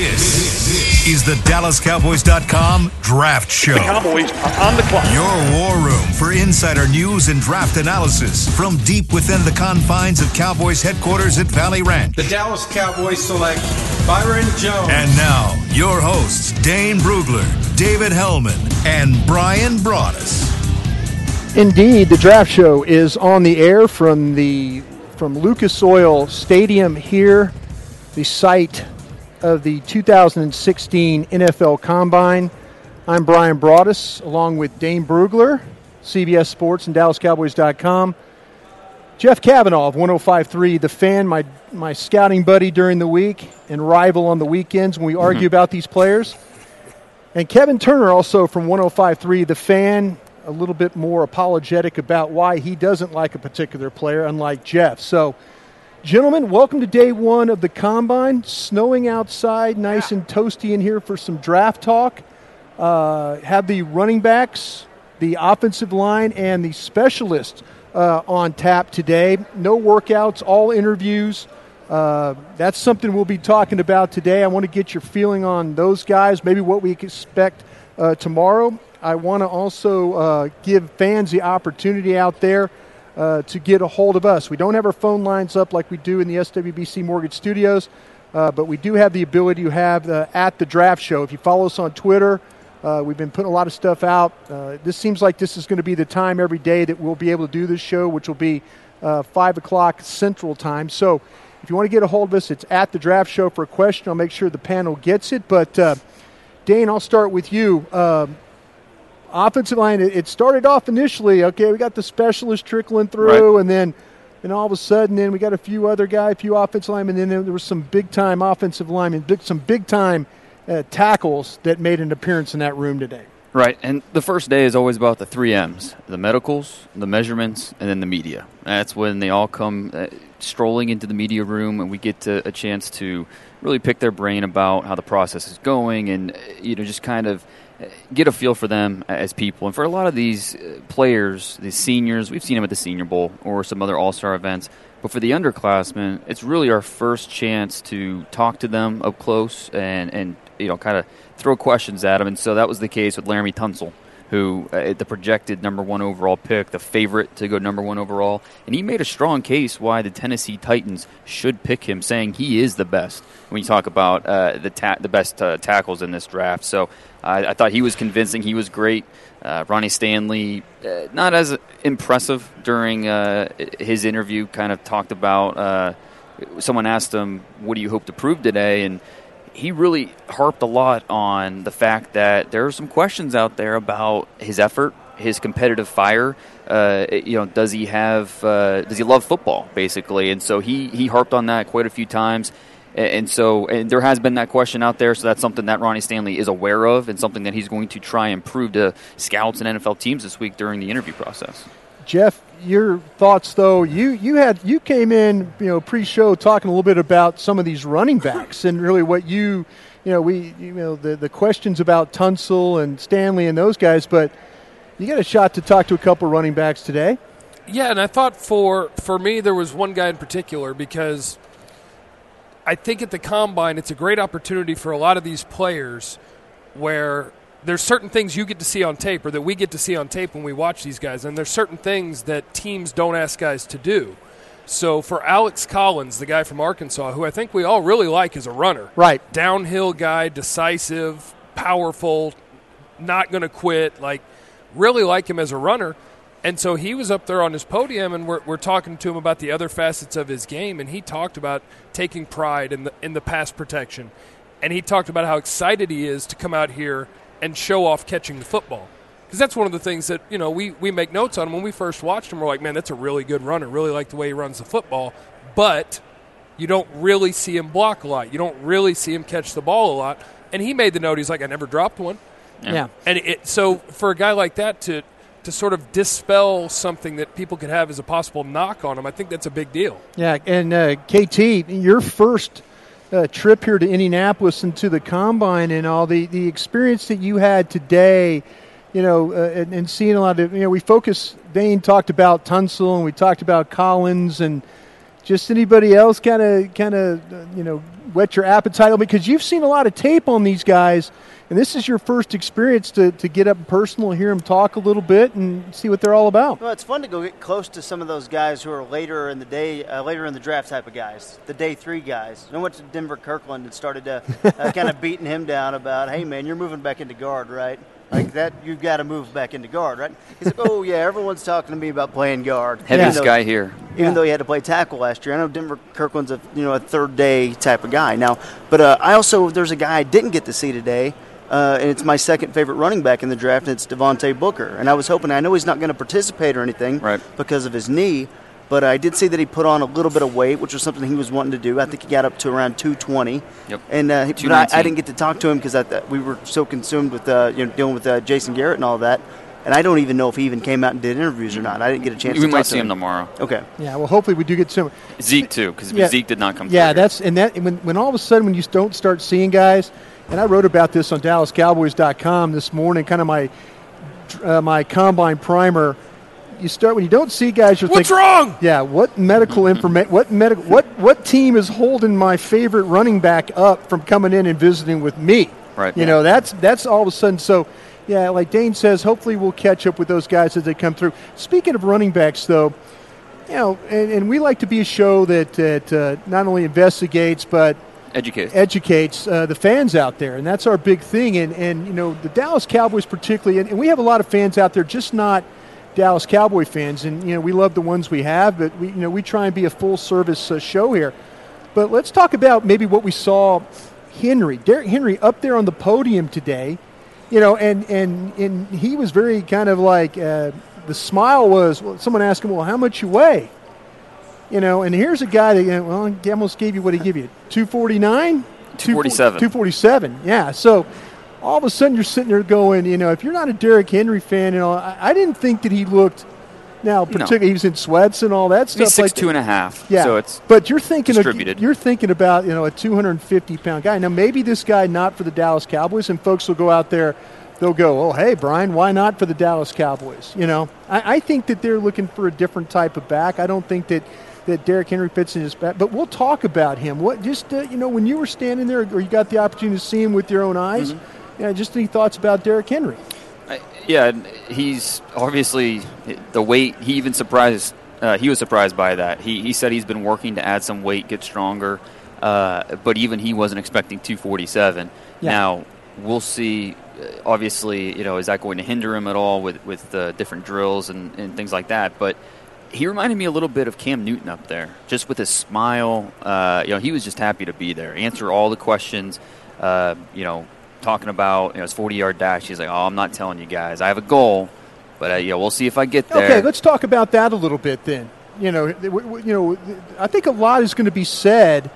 This is the DallasCowboys.com Draft Show. The Cowboys are on the clock. Your war room for insider news and draft analysis from deep within the confines of Cowboys headquarters at Valley Ranch. The Dallas Cowboys select Byron Jones. And now, your hosts, Dane Brugler, David Helman, and Bryan Broaddus. Indeed, the draft show is on the air from the from Lucas Oil Stadium here, the site of the 2016 NFL Combine. I'm Bryan Broaddus, along with Dane Brugler, CBS Sports and DallasCowboys.com. Jeff Kavanaugh of 105.3, the fan, my, my scouting buddy during the week and rival on the weekends when we mm-hmm. argue about these players. And Kevin Turner, also from 105.3, the fan, a little bit more apologetic about why he doesn't like a particular player, unlike Jeff. So, Gentlemen, welcome to day one of the combine. Snowing outside, nice and toasty in here for some draft talk. Uh, have the running backs, the offensive line, and the specialists uh, on tap today. No workouts, all interviews. Uh, that's something we'll be talking about today. I want to get your feeling on those guys, maybe what we expect uh, tomorrow. I want to also uh, give fans the opportunity out there uh, to get a hold of us. We don't have our phone lines up like we do in the SWBC Mortgage Studios, uh, but we do have the ability to have uh, at the draft show. If you follow us on Twitter, uh, we've been putting a lot of stuff out. Uh, this seems like this is going to be the time every day that we'll be able to do this show, which will be uh, 5 o'clock Central Time. So if you want to get a hold of us, it's at the draft show for a question. I'll make sure the panel gets it. But Dane, I'll start with you offensive line, it started off initially, okay, we got the specialist trickling through, right. and then and all of a sudden, then we got a few other guys, a few offensive linemen, and then there was some big time offensive linemen, big, some big time uh, tackles that made an appearance in that room today. Right, and the first day is always about the three M's the medicals, the measurements, and then the media. That's when they all come uh, strolling into the media room, and we get to, a chance to really pick their brain about how the process is going and, uh, you know, just kind of get a feel for them as people. And for a lot of these uh, players, these seniors, we've seen them at the Senior Bowl or some other All Star events. But for the underclassmen, it's really our first chance to talk to them up close and, and you know, kind of throw questions at them. And so that was the case with Laremy Tunsil who uh, the projected number one overall pick, the favorite to go number one overall, and he made a strong case why the Tennessee Titans should pick him, saying he is the best. When you talk about uh, the ta- the best uh, tackles in this draft, so I thought he was convincing. He was great. Uh, Ronnie Stanley, uh, not as impressive during uh, his interview. Kind of talked about. someone asked him, "What do you hope to prove today?" and he really harped a lot on the fact that there are some questions out there about his effort, his competitive fire. Uh, you know, does he have? Uh, does he love football, basically? And so he he harped on that quite a few times. And so, and there has been that question out there. So that's something that Ronnie Stanley is aware of, and something that he's going to try and prove to scouts and NFL teams this week during the interview process. Jeff, your thoughts though. You you had you came in you know pre-show talking a little bit about some of these running backs and really what you you know we you know the the questions about Tunsil and Stanley and those guys, but you got a shot to talk to a couple running backs today. Yeah, and I thought for for me there was one guy in particular because I think at the combine it's a great opportunity for a lot of these players where there's certain things you get to see on tape or that we get to see on tape when we watch these guys, and there's certain things that teams don't ask guys to do. So for Alex Collins, the guy from Arkansas, who I think we all really like as a runner, right, downhill guy, decisive, powerful, not going to quit, like really like him as a runner. And so he was up there on his podium, and we're, we're talking to him about the other facets of his game, and he talked about taking pride in the in the pass protection, and he talked about how excited he is to come out here and show off catching the football. Because that's one of the things that, you know, we, we make notes on. When we first watched him, we're like, man, that's a really good runner. Really like the way he runs the football. But you don't really see him block a lot. You don't really see him catch the ball a lot. And he made the note, he's like, I never dropped one. Yeah. yeah. And it, so for a guy like that to, to sort of dispel something that people could have as a possible knock on him, I think that's a big deal. Yeah. And uh, KT, your first – uh, trip here to Indianapolis and to the combine and all the, the experience that you had today, you know, uh, and, and, seeing a lot of, you know, we focus, Dane talked about Tunsil and we talked about Collins and just anybody else kind of, kind of, uh, you know, whet your appetite because you've seen a lot of tape on these guys, and this is your first experience to, to get up personal, hear them talk a little bit, and see what they're all about. Well, it's fun to go get close to some of those guys who are later in the day, uh, later in the draft type of guys, the day three guys. I went to Denver Kirkland and started uh, uh, kind of beating him down about, hey man, you're moving back into guard, right? Like that, you've got to move back into guard, right? He's like, oh yeah, everyone's talking to me about playing guard. Heaviest Even though- guy here. even Yeah. though he had to play tackle last year. I know Denver Kirkland's a you know a third day type of guy now, but uh, I also there's a guy I didn't get to see today, uh, and it's my second favorite running back in the draft, and it's Devontae Booker. And I was hoping I know he's not going to participate or anything Right. because of his knee. But I did see that he put on a little bit of weight, which was something he was wanting to do. I think he got up to around 220. Yep. And uh, but I, I didn't get to talk to him because we were so consumed with uh, you know dealing with uh, Jason Garrett and all that. And I don't even know if he even came out and did interviews or not. I didn't get a chance. We to might talk see to him tomorrow. Okay. Yeah, well, hopefully we do get some. Zeke too, because Yeah. Zeke did not come. Yeah, through. that's and that when when all of a sudden when you don't start seeing guys, and I wrote about this on DallasCowboys.com this morning, kind of my uh, my combine primer. You start when you don't see guys. You're What's thinking, wrong? Yeah, what medical information? What medical? What what team is holding my favorite running back up from coming in and visiting with me? Right. You know, that's that's all of a sudden. So, yeah, like Dane says, hopefully we'll catch up with those guys as they come through. Speaking of running backs, though, you know, and, and we like to be a show that that uh, not only investigates but educate. educates uh, the fans out there, and that's our big thing. And and you know the Dallas Cowboys particularly, and, and we have a lot of fans out there, just not Dallas Cowboy fans. And you know we love the ones we have, but we you know we try and be a full service uh, show here. But let's talk about maybe what we saw Henry, Derrick Henry, up there on the podium today. You know, and and and he was very kind of like uh, the smile was. Well, someone asked him, "Well, how much you weigh?" You know, and here's a guy that, you know, well, he almost gave you what he give you 249? 247. 247, yeah. So all of a sudden you're sitting there going, you know, if you're not a Derrick Henry fan, you know, I, I didn't think that he looked, now, particularly he was in sweats and all that stuff. He's six like two and a half. yeah, So it's but you're thinking distributed. Of, you're thinking about you know a 250 pound guy. Now maybe this guy not for the Dallas Cowboys, and folks will go out there, they'll go, oh hey Bryan, why not for the Dallas Cowboys? You know, I, I think that they're looking for a different type of back. I don't think that that Derrick Henry fits in his back, but we'll talk about him. What just uh, you know when you were standing there or you got the opportunity to see him with your own eyes. Mm-hmm. Yeah, just any thoughts about Derrick Henry? I- yeah, he's obviously the weight. He even surprised. Uh, he was surprised by that. He he said he's been working to add some weight, get stronger, uh, but even he wasn't expecting 247. Yeah. Now we'll see. uh, Obviously, you know, is that going to hinder him at all with with the different drills and, and things like that? But he reminded me a little bit of Cam Newton up there, just with his smile. Uh, you know, he was just happy to be there, answer all the questions. Uh, you know, talking about you know his 40 yard dash. He's like, "Oh, I'm not telling you guys. I have a goal, but uh, yeah, we'll see if I get there." Okay, let's talk about that a little bit then. You know, you know, I think a lot is going to be said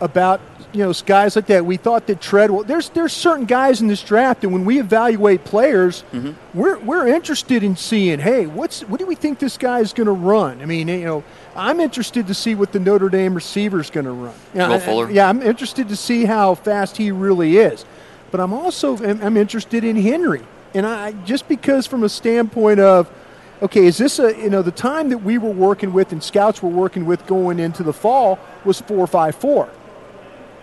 about you know guys like that. We thought that Treadwell. There's there's certain guys in this draft, and when we evaluate players, mm-hmm. we're we're interested in seeing, hey, what's what do we think this guy is going to run? I mean, you know, I'm interested to see what the Notre Dame receiver is going to run. Yeah, Will I- Fuller? yeah, I'm interested to see how fast he really is. But I'm also I'm, I'm interested in Henry, and I just because from a standpoint of okay, is this a you know the time that we were working with and scouts were working with going into the fall was four five four.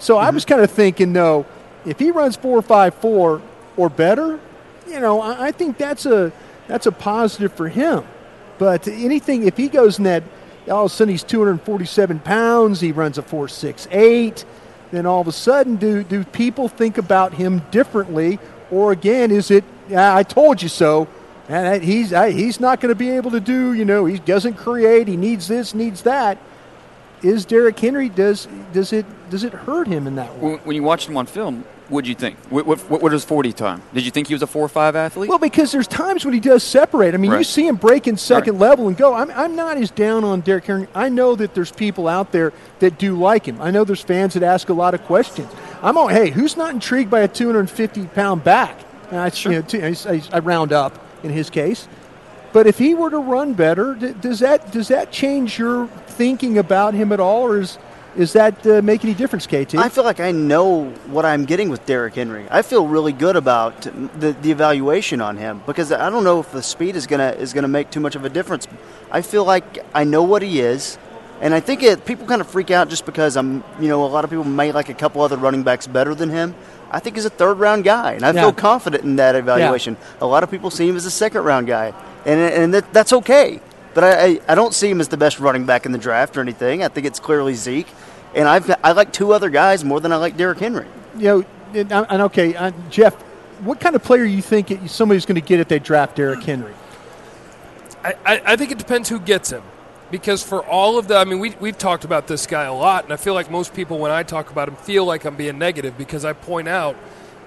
So I was kind of thinking, though, if he runs four five four or better, you know, I, I think that's a that's a positive for him. But anything if he goes in that, all of a sudden he's 247 pounds, he runs a four six eight, then all of a sudden do do people think about him differently, or again is it? "Ah, I told you so. And he's I, he's not going to be able to do. You know, he doesn't create. He needs this, needs that. Is Derrick Henry does does it does it hurt him in that way? When when you watched him on film, what did you think? What, what, what was his 40 time? Did you think he was a four or five athlete? Well, because there's times when he does separate. I mean, you see him break in second Right. level and go. I'm, I'm not as down on Derrick Henry. I know that there's people out there that do like him. I know there's fans that ask a lot of questions. I'm on. Hey, who's not intrigued by a 250 pound back? And I, you know, two- I, I- I round up in his case. But if he were to run better, d- does that does that change your thinking about him at all, or is is that uh, make any difference, KT? I feel like I know what I'm getting with Derrick Henry. I feel really good about the, the evaluation on him because I don't know if the speed is gonna is gonna make too much of a difference. I feel like I know what he is, And I think it, people kind of freak out just because I'm, you know, a lot of people may like a couple other running backs better than him. I think he's a third round guy, and I Yeah. feel confident in that evaluation. A lot of people see him as a second round guy, and and that, that's okay. But I, I, I don't see him as the best running back in the draft or anything. I think it's clearly Zeke, and I've I like two other guys more than I like Derrick Henry. You know, and, and okay, uh, Jeff, what kind of player you think somebody's going to get if they draft Derrick Henry? I, I, I think it depends who gets him. Because for all of the, I mean, we, we've talked about this guy a lot, and I feel like most people, when I talk about him, feel like I'm being negative because I point out,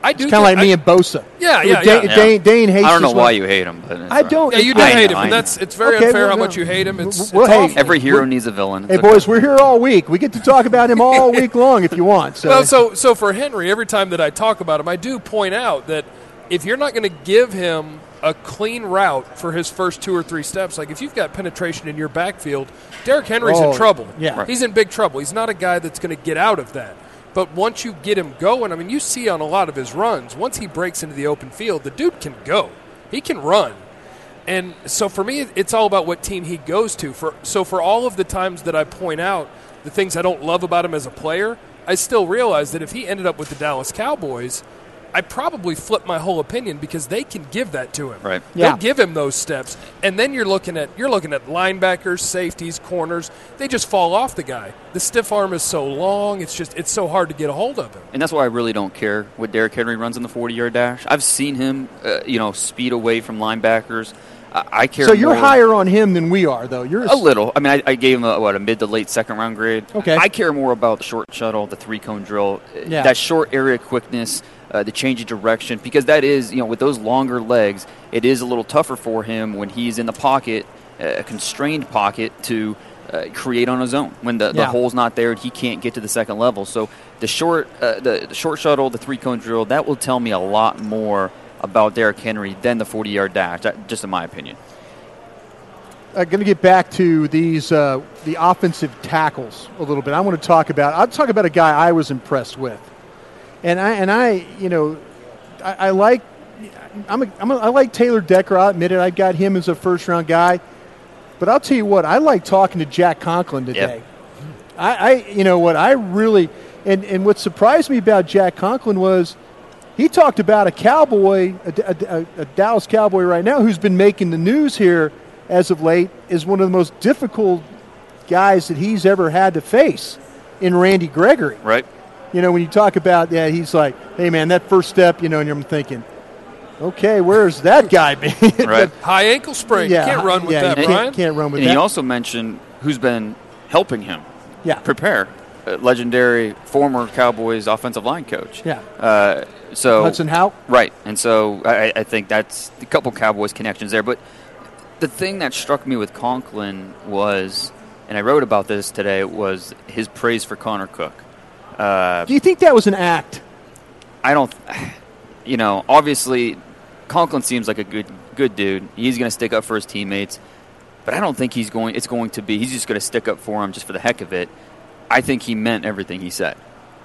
I do It's kind of like think- me and Bosa. Yeah, yeah, Dane, yeah. Dane, Dane hates I don't know why one. you hate him, but I don't. Yeah, you do I hate know, him, and that's it's very Okay, unfair well, how much you hate him. It's, Well, it's hey, awful. Every hero needs a villain. It's Hey, okay. boys, we're here all week. We get to talk about him all week long if you want. So, Well, so so for Henry, every time that I talk about him, I do point out that if you're not going to give him a clean route for his first two or three steps, like if you've got penetration in your backfield, Derrick Henry's Oh, in trouble. yeah. Right. he's in big trouble. He's not a guy that's going to get out of that. But once you get him going, I mean, you see on a lot of his runs, once he breaks into the open field, the dude can go. He can run. And so for me, it's all about what team he goes to. For so for all of the times that I point out the things I don't love about him as a player, I still realize that if he ended up with the Dallas Cowboys, I probably flip my whole opinion because they can give that to him. Right. Yeah. They'll give him those steps, and then you're looking at you're looking at linebackers, safeties, corners. They just fall off the guy. The stiff arm is so long; it's just it's so hard to get a hold of him. And that's why I really don't care what Derrick Henry runs in the 40 yard dash. I've seen him, uh, you know, speed away from linebackers. I, I care so you're more- higher on him than we are, though. You're A little. I mean, I, I gave him a, what a mid to late second round grade. Okay. I care more about the short shuttle, the three cone drill, Yeah. that short area quickness, uh, the change of direction, because that is, you know, with those longer legs, it is a little tougher for him when he's in the pocket, uh, a constrained pocket, to uh, create on his own. When the, the hole's not there, he can't get to the second level. So the short, uh, the, the short shuttle, the three cone drill, that will tell me a lot more about Derrick Henry than the 40 yard dash, that, just in my opinion. I'm going to get back to these uh, the offensive tackles a little bit. I want to talk about. I'll talk about a guy I was impressed with, and I and I you know I, I like I'm a, I'm a, I like Taylor Decker. I'll admit it. I got him as a first round guy, but I'll tell you what. I like talking to Jack Conklin today. I, I you know what I really and and what surprised me about Jack Conklin was he talked about a cowboy, a, a- a- a Dallas cowboy right now who's been making the news here as of late is one of the most difficult guys that he's ever had to face in Randy Gregory. Right? You know, when you talk about that, he's like, hey, man, that first step, you know, and I'm thinking, okay, where's that guy been? Right. High ankle sprain. Yeah, you can't run with yeah, that, you Bryan. can't, can't run with And that. he also mentioned who's been helping him yeah. prepare. Uh, legendary former Cowboys offensive line coach. Yeah. Uh, so Hudson Houck? Right, and so I, I think that's a couple Cowboys connections there. But the thing that struck me with Conklin was, and I wrote about this today, was his praise for Connor Cook. Uh, Do you think that was an act? I don't, you know, obviously Conklin seems like a good good dude. He's going to stick up for his teammates, but I don't think he's going. It's going to be. He's just going to stick up for him just for the heck of it. I think he meant everything he said,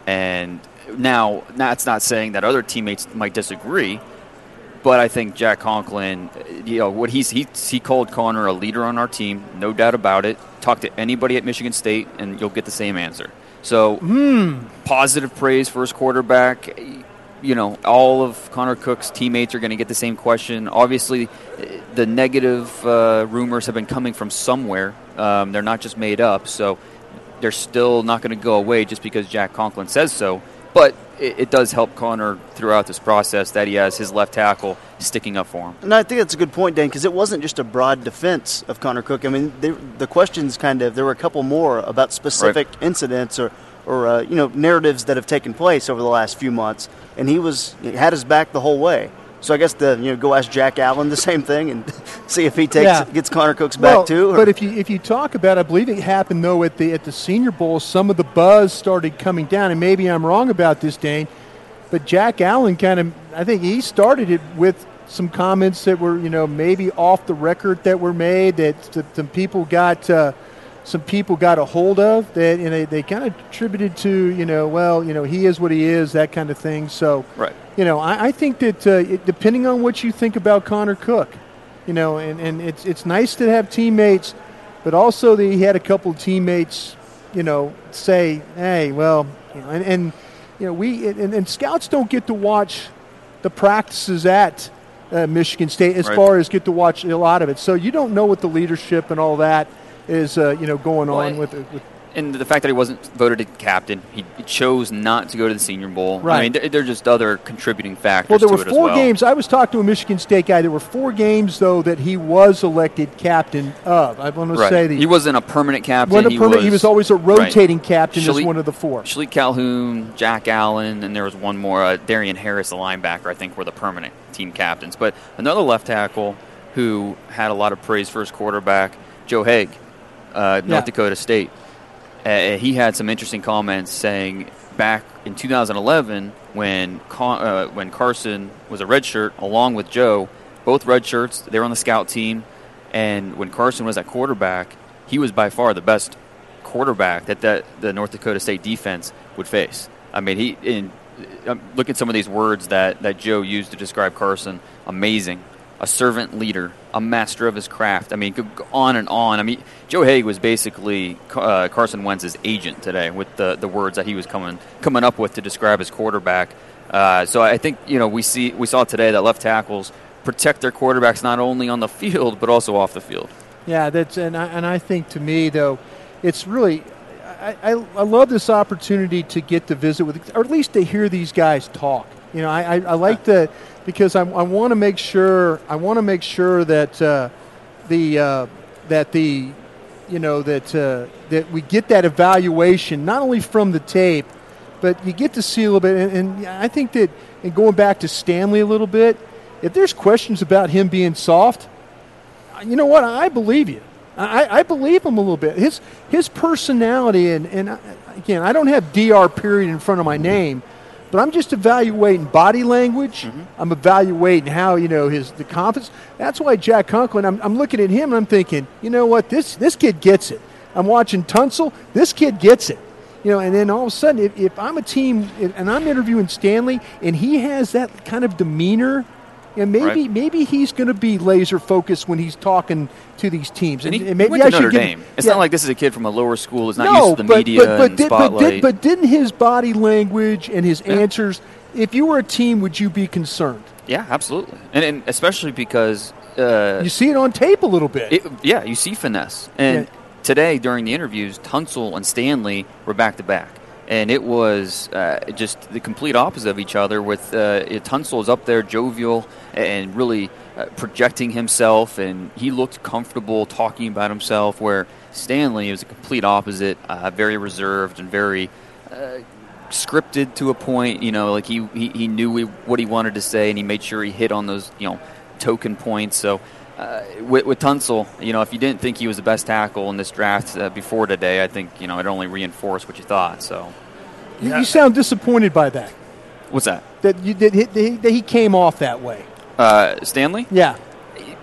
and now that's not saying that other teammates might disagree. But I think Jack Conklin, you know, what he's he he called Connor a leader on our team, no doubt about it. Talk to anybody at Michigan State, and you'll get the same answer. So positive praise for his quarterback. You know, all of Connor Cook's teammates are going to get the same question. Obviously, the negative uh, rumors have been coming from somewhere. Um, they're not just made up, so they're still not going to go away just because Jack Conklin says so. But it, it does help Connor throughout this process that he has his left tackle sticking up for him. And I think that's a good point, Dan, because it wasn't just a broad defense of Connor Cook. I mean, they, the questions kind of there were a couple more about specific incidents or, or uh, you know narratives that have taken place over the last few months, and he was he had his back the whole way. So I guess the you know go ask Jack Allen the same thing and see if he takes Yeah. gets Connor Cook's back well, too. or- But if you if you talk about, I believe it happened though at the at the Senior Bowl. Some of the buzz started coming down, and maybe I'm wrong about this, Dane. But Jack Allen kind of, I think he started it with some comments that were, you know, maybe off the record that were made that some people got. Uh, some people got a hold of that, and they, they kind of attributed to, you know, well, you know, he is what he is, that kind of thing. So, Right. you know, I, I think that uh, it, depending on what you think about Connor Cook, you know, and, and it's it's nice to have teammates but also that he had a couple of teammates, you know, say, "Hey, well," you know, and, and you know, we and, and scouts don't get to watch the practices at uh, Michigan State as Right. far as get to watch a lot of it. So you don't know what the leadership and all that is, uh, you know, going on with, with and the fact that he wasn't voted captain, he chose not to go to the Senior Bowl. I mean, there, there are just other contributing factors Well, there were four well. games. I was talking to a Michigan State guy. There were four games though that he was elected captain of. I want to Right. say the he wasn't a permanent captain. wasn't a permanent- he was always a rotating captain as Shilique- one of the four. Shilique Calhoun, Jack Allen, and there was one more. Uh, Darien Harris, the linebacker, I think, were the permanent team captains. But another left tackle who had a lot of praise for his quarterback, Joe Haeg, uh, North Yeah. Dakota State. Uh, he had some interesting comments saying back in 2011 when Con- uh, when Carson was a redshirt along with Joe, both redshirts. They were on the scout team, and when Carson was at quarterback, he was by far the best quarterback that, that the North Dakota State defense would face. I mean, he in look at some of these words that, that Joe used to describe Carson. Amazing, a servant leader, a master of his craft. I mean, go on and on. I mean, Joe Haeg was basically uh, Carson Wentz's agent today with the, the words that he was coming coming up with to describe his quarterback. Uh, so I think you know we see we saw today that left tackles protect their quarterbacks not only on the field but also off the field. Yeah, that's and I, and I think to me though, it's really I, I, I love this opportunity to get to visit with, or at least to hear these guys talk. You know, I, I, I like the because I, I want to make sure I want to make sure that uh, the uh, that the you know that uh, that we get that evaluation not only from the tape, but you get to see a little bit. And, and I think that and going back to Stanley a little bit, if there's questions about him being soft, you know what? I believe you. I, I believe him a little bit. His his personality and and I- again, I don't have Dr. period in front of my name, but I'm just evaluating body language. Mm-hmm. I'm evaluating how you know his the confidence. That's why Jack Conklin. I'm, I'm looking at him and I'm thinking, you know what? This this kid gets it. I'm watching Tunsil. This kid gets it. You know, and then all of a sudden, if, if I'm a team and I'm interviewing Stanley and he has that kind of demeanor, and maybe Right. maybe he's going to be laser focused when he's talking to these teams. And he, and he maybe went to should Notre give- Dame. It's yeah. not like this is a kid from a lower school who's not no, used to the but, media but, but, and did, but, spotlight. did, but didn't his body language and his Yeah. answers? If you were a team, would you be concerned? yeah, absolutely, and, and especially because uh, You see it on tape a little bit. it, yeah, you see finesse. And Yeah. today during the interviews, Tunsil and Stanley were back to back, and it was uh, just the complete opposite of each other. With uh, Tunsil is up there, jovial and really uh, projecting himself, and he looked comfortable talking about himself. Where Stanley was a complete opposite, uh, very reserved and very. Uh, scripted to a point you know like he, he, he knew what he wanted to say and he made sure he hit on those you know token points so uh, with, with Tunsil, you know, if you didn't think he was the best tackle in this draft uh, before today, I think you know it only reinforced what you thought. So, You- You sound disappointed by that. what's that? That you that he, that he- came off that way. Uh, Stanley? Yeah.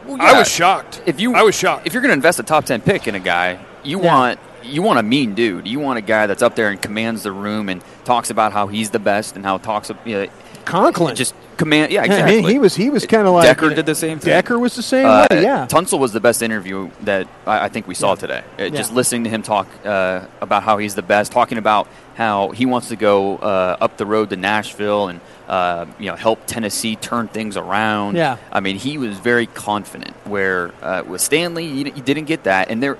Well, I was shocked. If you, I was shocked. If you're going to invest a top ten pick in a guy, you Yeah. want you want a mean dude. You want a guy that's up there and commands the room and talks about how he's the best and how talks you know, Conklin. just command. Yeah, Yeah, I exactly. mean, he was he was kind of like Decker did the same thing. Decker was the same Uh, way. Yeah. Tunsil was the best interview that I, I think we saw Yeah. today. Uh, Just listening to him talk uh, about how he's the best, talking about how he wants to go uh, up the road to Nashville and uh, you know help Tennessee turn things around. Yeah. I mean he was very confident. Where uh, with Stanley, you, you didn't get that, and there.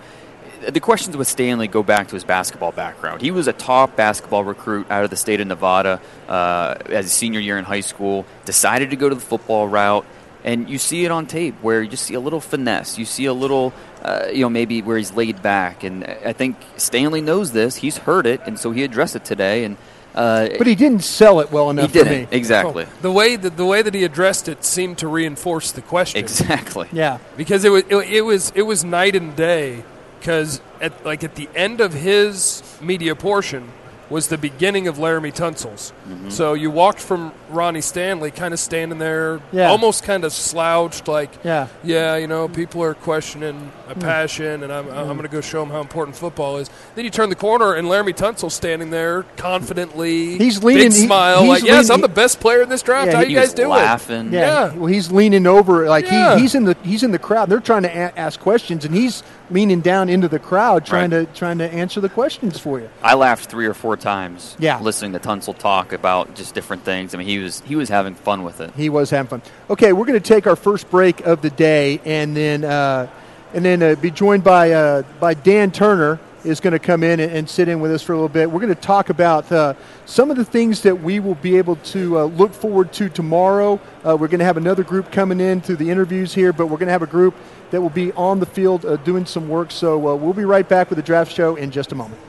The questions with Stanley go back to his basketball background. He was a top basketball recruit out of the state of Nevada uh, as a senior year in high school. Decided to go to the football route, and you see it on tape where you just see a little finesse. You see a little, uh, you know, maybe where he's laid back. And I think Stanley knows this. He's heard it, and so he addressed it today. And uh, but he didn't sell it well enough for didn't me. exactly, the way that the way that he addressed it seemed to reinforce the question. exactly. Yeah. because it was it, it was it was night and day. Because at like at the end of his media portion was the beginning of Laremy Tunsil's. Mm-hmm. So you walked from Ronnie Stanley, kind of standing there, Yeah. almost kind of slouched, like Yeah. yeah, you know, people are questioning a passion, and I'm, I'm going to go show them how important football is. Then you turn the corner, and Laremy Tunsil's standing there confidently. He's leaning- big he- smile, he's like, "Yes, I'm the best player in this draft. Yeah, how he you guys doing?" laughing. Yeah. Well, he's leaning over, like Yeah. he, he's in the he's in the crowd. They're trying to a- ask questions, and he's leaning down into the crowd, trying Right. to trying to answer the questions for you. I laughed three or four times. Yeah. listening to Tunsil talk about just different things. I mean, he was he was having fun with it. He was having fun. Okay, we're going to take our first break of the day, and then uh, and then uh, be joined by uh, by Dan Turner is going to come in and, and sit in with us for a little bit. We're going to talk about uh, some of the things that we will be able to uh, look forward to tomorrow. Uh, we're going to have another group coming in through the interviews here, but we're going to have a group that will be on the field uh, doing some work. So uh, we'll be right back with the draft show in just a moment.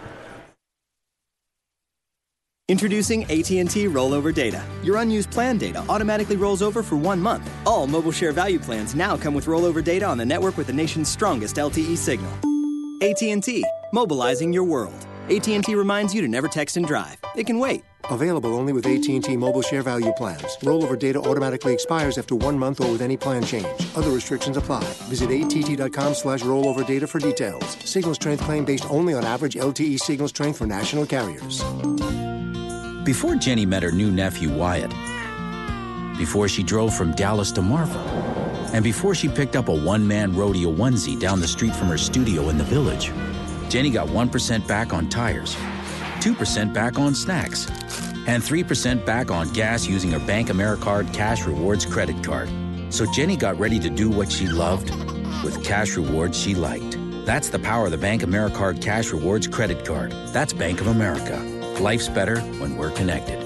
Introducing AT&T Rollover Data. Your unused plan data automatically rolls over for one month. All mobile share value plans now come with rollover data on the network with the nation's strongest LTE signal. AT&T, mobilizing your world. AT&T reminds you to never text and drive. It can wait. Available only with AT&T Mobile Share Value plans. Rollover data automatically expires after one month or with any plan change. Other restrictions apply. Visit att.com slash rollover data for details. Signal strength claim based only on average LTE signal strength for national carriers. Before Jenny met her new nephew Wyatt, before she drove from Dallas to Marfa, and before she picked up a one man rodeo onesie down the street from her studio in the village, Jenny got 1% back on tires, 2% back on snacks, and 3% back on gas using her BankAmericard Cash Rewards credit card. So Jenny got ready to do what she loved with cash rewards she liked. That's the power of the BankAmericard Cash Rewards credit card. That's Bank of America. Life's better when we're connected.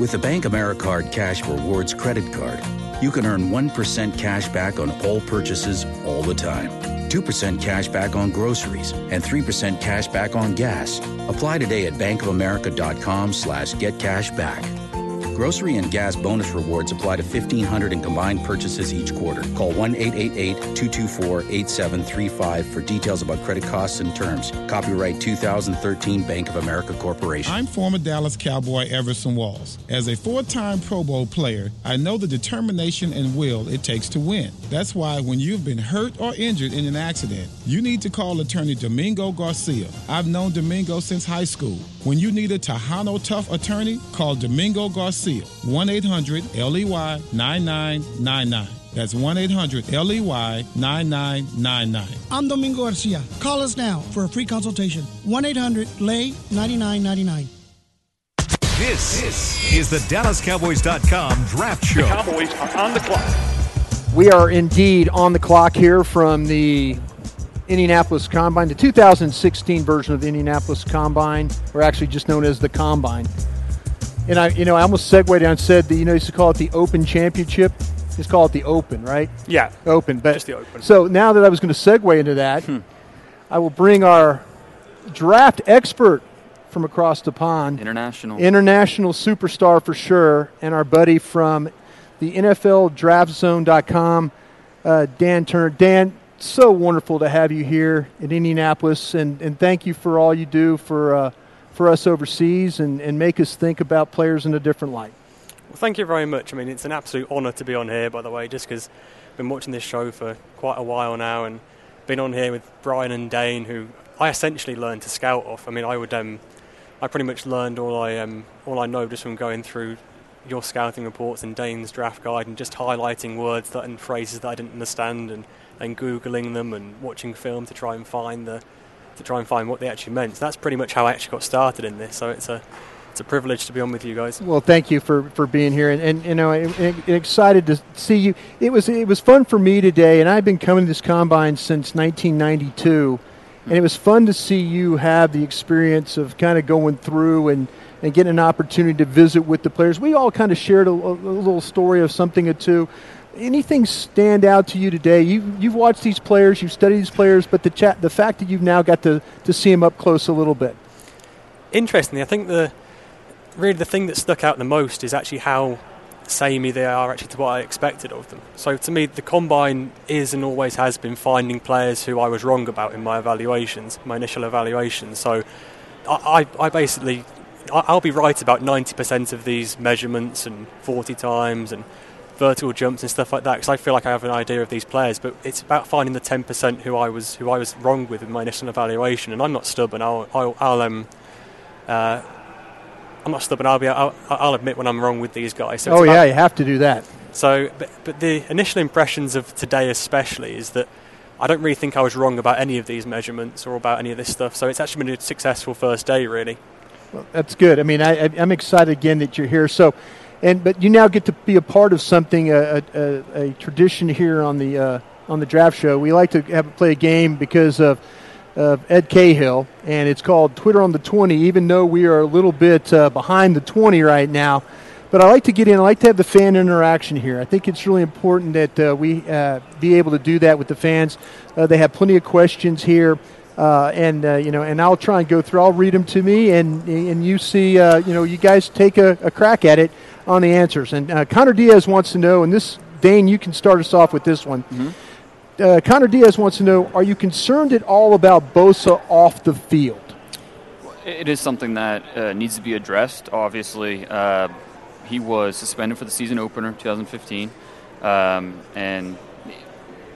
With the BankAmericard Cash Rewards credit card, you can earn 1% cash back on all purchases all the time. 2% cash back on groceries and 3% cash back on gas. Apply today at bankofamerica.com slash get cash back. Grocery and gas bonus rewards apply to 1,500 in combined purchases each quarter. Call 1 888 224 8735 for details about credit costs and terms. Copyright 2013 Bank of America Corporation. I'm former Dallas Cowboy Everson Walls. As a four time Pro Bowl player, I know the determination and will it takes to win. That's why when you've been hurt or injured in an accident, you need to call attorney Domingo Garcia. I've known Domingo since high school. When you need a Tejano Tough attorney, call Domingo Garcia. 1 800 LEY 9999. That's 1 800 LEY 9999. I'm Domingo Garcia. Call us now for a free consultation. 1 800 LAY 9999. This, is the DallasCowboys.com Draft Show. Cowboys are on the clock. We are indeed on the clock here from the Indianapolis Combine, the 2016 version of the Indianapolis Combine, or actually just known as the Combine. And I, you know, I almost segued down and said that you know used to call it the Open Championship. Just call it the Open, right? Yeah. Open, but Just the Open. So now that I was going to segue into that, I will bring our draft expert from across the pond, International. international superstar for sure, and our buddy from the NFL DraftZone.com, uh, Dan Turner. Dan, so wonderful to have you here in Indianapolis, and, and thank you for all you do for uh, for us overseas and, and make us think about players in a different light. Well, thank you very much. I mean, it's an absolute honour to be on here, by the way, just because I've been watching this show for quite a while now and been on here with Bryan and Dane, who I essentially learned to scout off. I mean, I would, um, I pretty much learned all I, um, all I know just from going through your scouting reports and Dane's draft guide and just highlighting words that and phrases that I didn't understand and, and googling them and watching film to try and find the to try and find what they actually meant. So that's pretty much how I actually got started in this. So it's a it's a privilege to be on with you guys. Well, thank you for, for being here, and, and you know, excited to see you. It was it was fun for me today, and I've been coming to this combine since 1992, and it was fun to see you have the experience of kind of going through and, and getting an opportunity to visit with the players. We all kind of shared a, a little story of something or two. Anything stand out to you today? You you've watched these players, you've studied these players, but the chat, the fact that you've now got to, to see them up close a little bit. Interestingly, I think the really the thing that stuck out the most is actually how samey they are actually to what I expected of them. So to me, the combine is and always has been finding players who I was wrong about in my evaluations, my initial evaluations. So I, I, I basically I'll be right about 90% of these measurements and 40 times and vertical jumps and stuff like that because I feel like I have an idea of these players. But it's about finding the 10% who I was who I was wrong with in my initial evaluation. And I'm not stubborn. I'll I'll, I'll um. Uh, I'm not stubborn. I'll be. I'll, I'll admit when I'm wrong with these guys. So oh about- yeah, you have to do that. so, but, but the initial impressions of today, especially, is that I don't really think I was wrong about any of these measurements or about any of this stuff. So it's actually been a successful first day, really. Well, that's good. I mean, I, I'm excited again that you're here. So, and but you now get to be a part of something, a, a, a tradition here on the uh, on the draft show. We like to have play a game because of of Ed Cahill, and it's called Twitter on the 20. Even though we are a little bit uh, behind the 20 right now, but I like to get in. I like to have the fan interaction here. I think it's really important that uh, we uh, be able to do that with the fans. Uh, they have plenty of questions here, uh, and uh, you know, and I'll try and go through. I'll read them to me, and and you see, uh, you know, you guys take a, a crack at it on the answers. And uh, Connor Diaz wants to know, and this Dane, you can start us off with this one. Uh, Connor Diaz wants to know: Are you concerned at all about Bosa off the field? It is something that uh, needs to be addressed. Obviously, uh, he was suspended for the season opener, 2015, um, and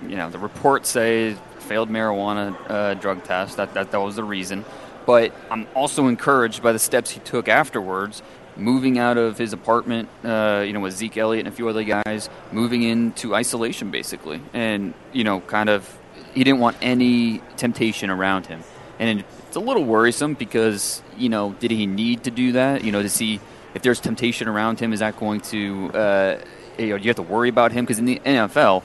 you know the reports say failed marijuana uh, drug test. That, that that was the reason. But I'm also encouraged by the steps he took afterwards, moving out of his apartment, uh, you know, with Zeke Elliott and a few other guys, moving into isolation basically, and you know, kind of, he didn't want any temptation around him, and it's a little worrisome because you know, did he need to do that? You know, to see if there's temptation around him, is that going to, uh, you know, do you have to worry about him because in the NFL,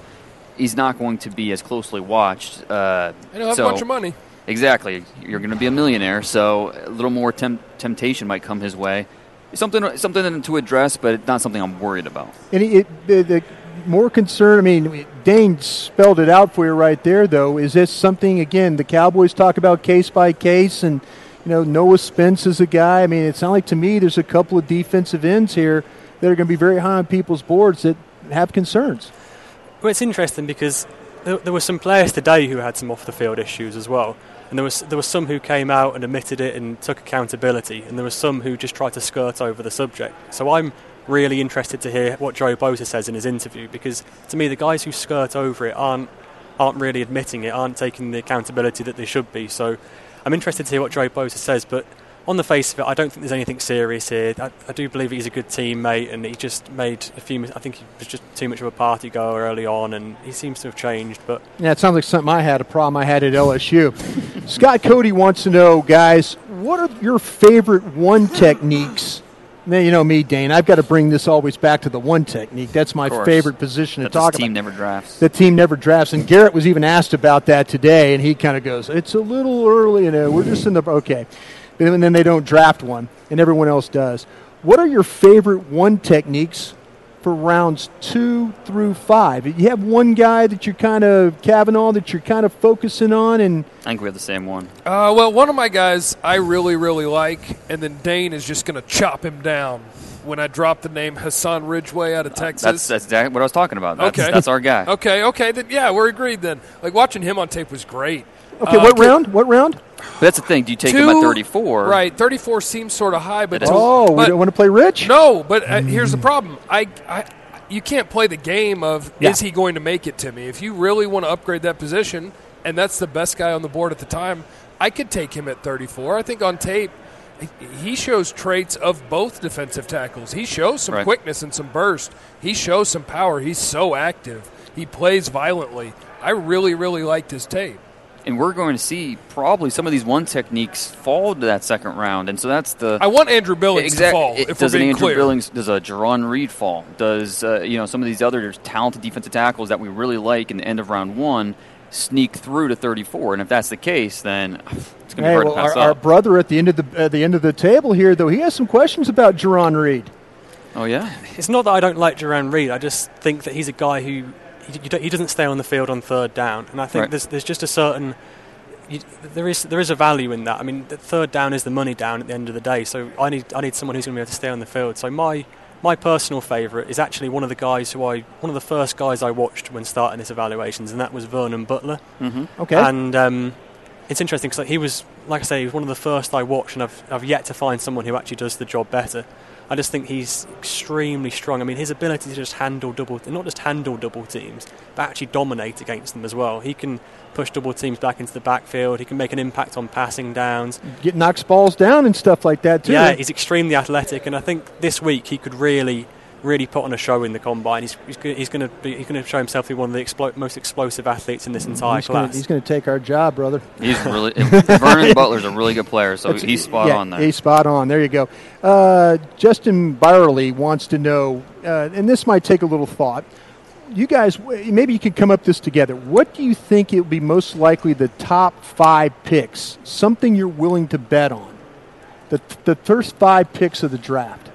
he's not going to be as closely watched. Uh, And he'll have so- a bunch of money. Exactly. You're going to be a millionaire, so a little more temp- temptation might come his way. Something, something to address, but not something I'm worried about. And it, the, the more concern, I mean, Dane spelled it out for you right there, though. Is this something, again, the Cowboys talk about case by case, and, you know, Noah Spence is a guy. I mean, it sounds like to me there's a couple of defensive ends here that are going to be very high on people's boards that have concerns. Well, it's interesting because there, there were some players today who had some off the field issues as well. And there was there were some who came out and admitted it and took accountability, and there were some who just tried to skirt over the subject. So I'm really interested to hear what Joe Bosa says in his interview because to me the guys who skirt over it aren't aren't really admitting it, aren't taking the accountability that they should be. So I'm interested to hear what Joe Bosa says, but on the face of it, I don't think there's anything serious here. I, I do believe he's a good teammate, and he just made a few. mis- I think he was just too much of a party goer early on, and he seems to have changed. But Yeah, it sounds like something I had, a problem I had at LSU. Scott Cody wants to know, guys, what are your favorite one techniques? Now, you know me, Dane. I've got to bring this always back to the one technique. That's my favorite position That to this talk team about. never drafts. The team never drafts. And Garrett was even asked about that today, and he kind of goes, "It's a little early, you know. We're just in the okay." And then they don't draft one, and everyone else does. What are your favorite one techniques for rounds two through five? You have one guy that you're kind of Kavanaugh that you're kind of focusing on, and I think we have the same one. Uh, well, one of my guys I really, really like, and then Dane is just going to chop him down when I drop the name Hassan Ridgeway out of Texas. Uh, That's, that's exactly what I was talking about. That's, okay, that's our guy. Okay, okay, then yeah, we're agreed then. Like watching him on tape was great. okay, Uh, what kid- round? What round? But that's the thing. Do you take him at 34? Right, 34 seems sort of high, but That is- Oh, we don't want to play Rich. No, but uh, here's the problem. I, I, you can't play the game of Yeah. is he going to make it to me? If you really want to upgrade that position, and that's the best guy on the board at the time, I could take him at 34. I think on tape, he shows traits of both defensive tackles. He shows some Right. quickness and some burst. He shows some power. He's so active. He plays violently. I really, really liked his tape. And we're going to see probably some of these one techniques fall to that second round. And so that's the. I want Andrew Billings Exact- to fall. it- does an Andrew clear. Billings, does a Jarran Reed fall? Does uh, you know some of these other talented defensive tackles that we really like in the end of round one sneak through to 34? And if that's the case, then it's going to be hard well, to pass our, our brother at the end of the at the end of the table here, though, he has some questions about Jarran Reed. oh yeah, it's not that I don't like Jarran Reed. I just think that he's a guy who he, you don't- he doesn't stay on the field on third down, and I think Right. there's there's just a certain you, there is there is a value in that. I mean, the third down is the money down at the end of the day. So I need I need someone who's going to be able to stay on the field. So my my personal favourite is actually one of the guys who I one of the first guys I watched when starting this evaluations, and that was Vernon Butler. mm-hmm. Okay. And um, it's interesting because he was, like I say, he was one of the first I watched, and I've, I've yet to find someone who actually does the job better. I just think he's extremely strong. I mean, his ability to just handle double, not just handle double teams, but actually dominate against them as well. He can push double teams back into the backfield. He can make an impact on passing downs. Get knocks balls down and stuff like that too. Yeah, he's extremely athletic, and I think this week he could really, really put on a show in the combine. He's, he's, he's going to he's going to show himself to be one of the explo- most explosive athletes in this entire he's gonna, class. he's gonna take our job, brother. He's really Vernon Butler's a really good player, so That's- he's spot yeah, on there. He's spot on. There you go. Uh, Justin Byerly wants to know, uh, and this might take a little thought. You guys, maybe you could come up this together. What do you think it would be most likely the top five picks? Something you're willing to bet on. The the first five picks of the draft.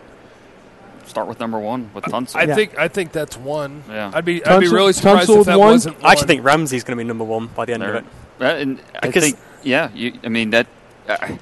Start with number one with Tunsil. I think I think that's one. Yeah. I'd be I'd be really surprised Tunsil if that one? wasn't. I actually think Ramsey's going to be number one by the end There- of it. That- and I think, yeah, you, I mean that. Uh,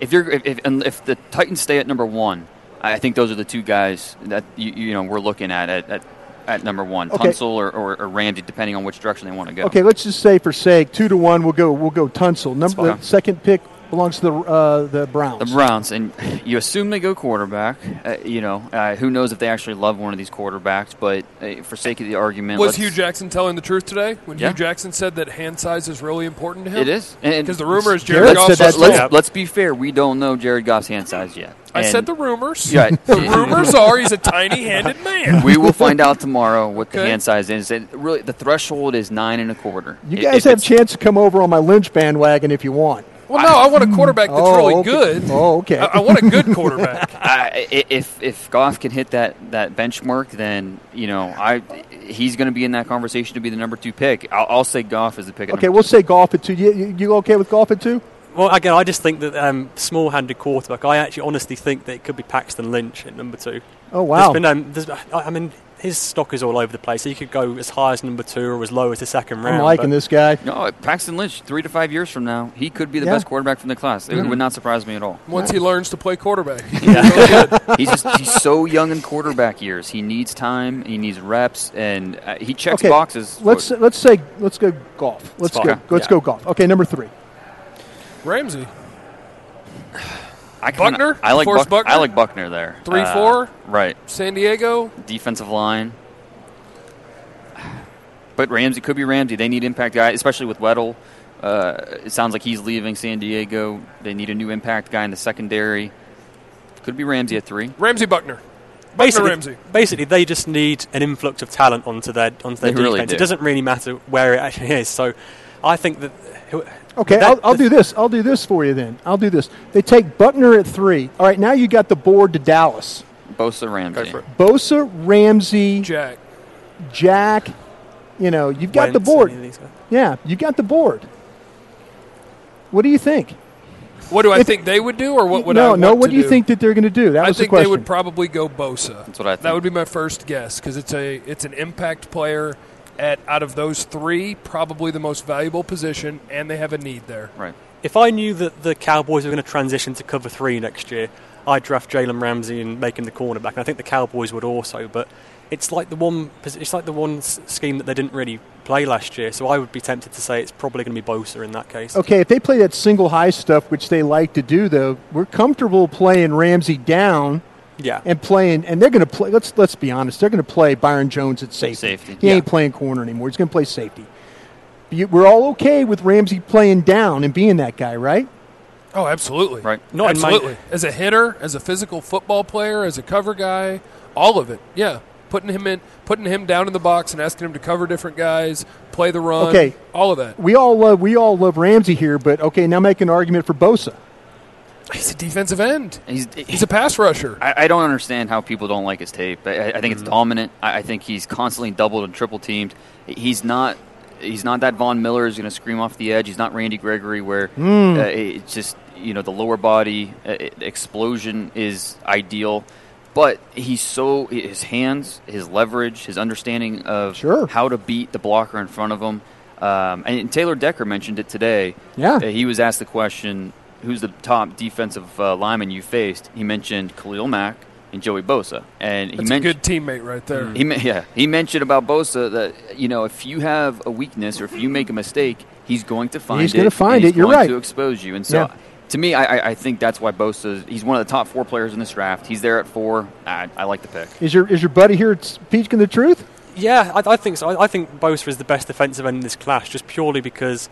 if you're if, if, if the Titans stay at number one, I think those are the two guys that you, you know we're looking at at, at, at number one, Okay. Tunsil or, or, or Ramsey, depending on which direction they want to go. Okay, let's just say for sake, two to one, we'll go. We'll go Tunsil. Number second pick belongs to the uh, the Browns. The Browns, and you assume they go quarterback. Uh, you know, uh, who knows if they actually love one of these quarterbacks? But uh, for sake of the argument, Was Hue Jackson telling the truth today when Yeah. Hue Jackson said that hand size is really important to him? It is because the rumor is Jared Jared said Goff's that supposed too. to- let's, let's be fair. We don't know Jared Goff's hand size yet. I said the rumors. Yeah. the rumors are he's a tiny-handed man. we will find out tomorrow what the hand size is. And really, the threshold is nine and a quarter. You guys if have it's- chance to come over on my Lynch bandwagon if you want. Well, no, I want a quarterback that's Oh, really okay. good. Oh, okay. I, I want a good quarterback. I, i- if if Goff can hit that, that benchmark, then you know I he's going to be in that conversation to be the number two pick. I'll, I'll say Goff is the pick. at Okay, we'll say Goff at two. You, you, you okay with Goff at two? Well, again, I just think that um, small-handed quarterback. I actually honestly think that it could be Paxton Lynch at number two. Oh wow! There's been, um, there's, I I mean, his stock is all over the place. He could go as high as number two or as low as the second round. I'm liking this guy. No, Paxton Lynch, three to five years from now, he could be the Yeah. best quarterback from the class. It would not surprise me at all. Once he learns to play quarterback. he's just he's so young in quarterback years. He needs time. He needs reps, and uh, he checks okay, boxes. Let's let's say let's go Goff. Let's fine. go. Let's Yeah. go Goff. Okay, number three. Ramsey. I kinda- Buckner? I like Buck- Buckner? I like Buckner there. Three, Uh, four? Right. San Diego. Defensive line. But Ramsey could be Ramsey. They need impact guy, especially with Weddle. Uh, it sounds like he's leaving San Diego. They need a new impact guy in the secondary. Could be Ramsey at three. Ramsey Buckner. Buckner Basically, Ramsey. basically, they just need an influx of talent onto their onto their They really defense. do. It doesn't really matter where it actually is. So, I think that. Who- Okay, that- I'll, I'll do this. I'll do this for you then. I'll do this. They take Buckner at three. All right, now you got the board to Dallas. Bosa Ramsey. Bosa, Ramsey, Jack. Jack. You know, you've got the board. any of these guys. Yeah, you got the board. What do you think? What do I If- think they would do, or what would no, I want no. What to do you think that they're going to do? That I was the think they would probably go Bosa. That's what I That would be my first guess because it's a it's an impact player at out of those three, probably the most valuable position, and they have a need there. Right. If I knew that the Cowboys were going to transition to cover three next year, I'd draft Jalen Ramsey and make him the cornerback. And I think the Cowboys would also, but it's like the one it's like the one scheme that they didn't really play last year. So I would be tempted to say it's probably going to be Bosa in that case. Okay, if they play that single high stuff, which they like to do, though, we're comfortable playing Ramsey down Yeah. and playing, and they're going to play. Let's let's be honest, they're going to play Byron Jones at safety. Safety. He ain't playing corner anymore. He's going to play safety. We're all okay with Ramsey playing down and being that guy, right? Oh, absolutely. Right. Not in my- absolutely. As a hitter, as a physical football player, as a cover guy, all of it. Yeah. Putting him in, putting him down in the box and asking him to cover different guys, play the run. Okay. All of that. We all love we all love Ramsey here, but okay, now make an argument for Bosa. He's a defensive end. He's, He's a pass rusher. I, I don't understand how people don't like his tape. I, I think it's Mm-hmm. dominant. I, I think he's constantly doubled and triple teamed. He's not. He's not that Von Miller is going to scream off the edge. He's not Randy Gregory, where Hmm. uh, it's just you know the lower body uh, explosion is ideal. But he's so his hands, his leverage, his understanding of Sure. how to beat the blocker in front of him. Um, and Taylor Decker mentioned it today. Yeah. Uh, he was asked the question, "Who's the top defensive uh, lineman you faced?" He mentioned Khalil Mack and Joey Bosa, and he That's a mentioned good teammate right there. he yeah he mentioned about Bosa that you know if you have a weakness or if you make a mistake, He's going to find He's it. He's gonna find it. You're going right. To expose you, and so. Yeah. To me, I, I- I think that's why Bosa. He's one of the top four players in this draft. He's there at four. I, I like the pick. Is your is your buddy here speaking the truth? Yeah, I, I think so. I, I think Bosa is the best defensive end in this class, just purely because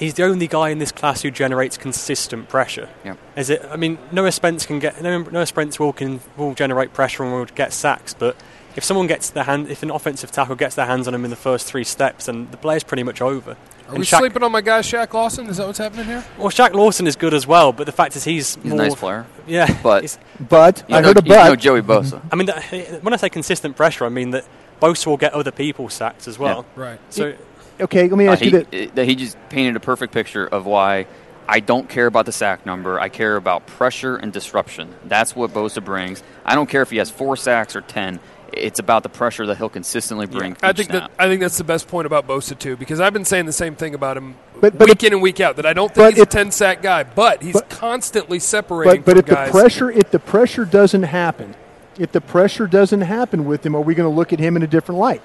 he's the only guy in this class who generates consistent pressure. Yeah. Is it? I mean, Noah Spence can get Noah, Noah Spence will can will generate pressure and will get sacks, but if someone gets their hand, if an offensive tackle gets their hands on him in the first three steps, then the play's pretty much over. Are And we Shaq- sleeping on my guy Shaq Lawson? Is that what's happening here? Well, Shaq Lawson is good as well, but the fact is he's He's a nice player. Yeah, But- But I know- heard a but. you know. Joey Bosa. I mean, that, when I say consistent pressure, I mean that Bosa will get other people sacked as well. Right. So Okay, let me Uh, ask you he, that. that he just painted a perfect picture of why I don't care about the sack number. I care about pressure and disruption. That's what Bosa brings. I don't care if he has four sacks or ten. It's about the pressure that he'll consistently bring. I think snap. that I think that's the best point about Bosa too, because I've been saying the same thing about him But- but week if- in and week out. That I don't think he's if- a ten sack guy, but he's but- constantly separating But but from if the pressure if the pressure doesn't happen, if the pressure doesn't happen with him, are we going to look at him in a different light?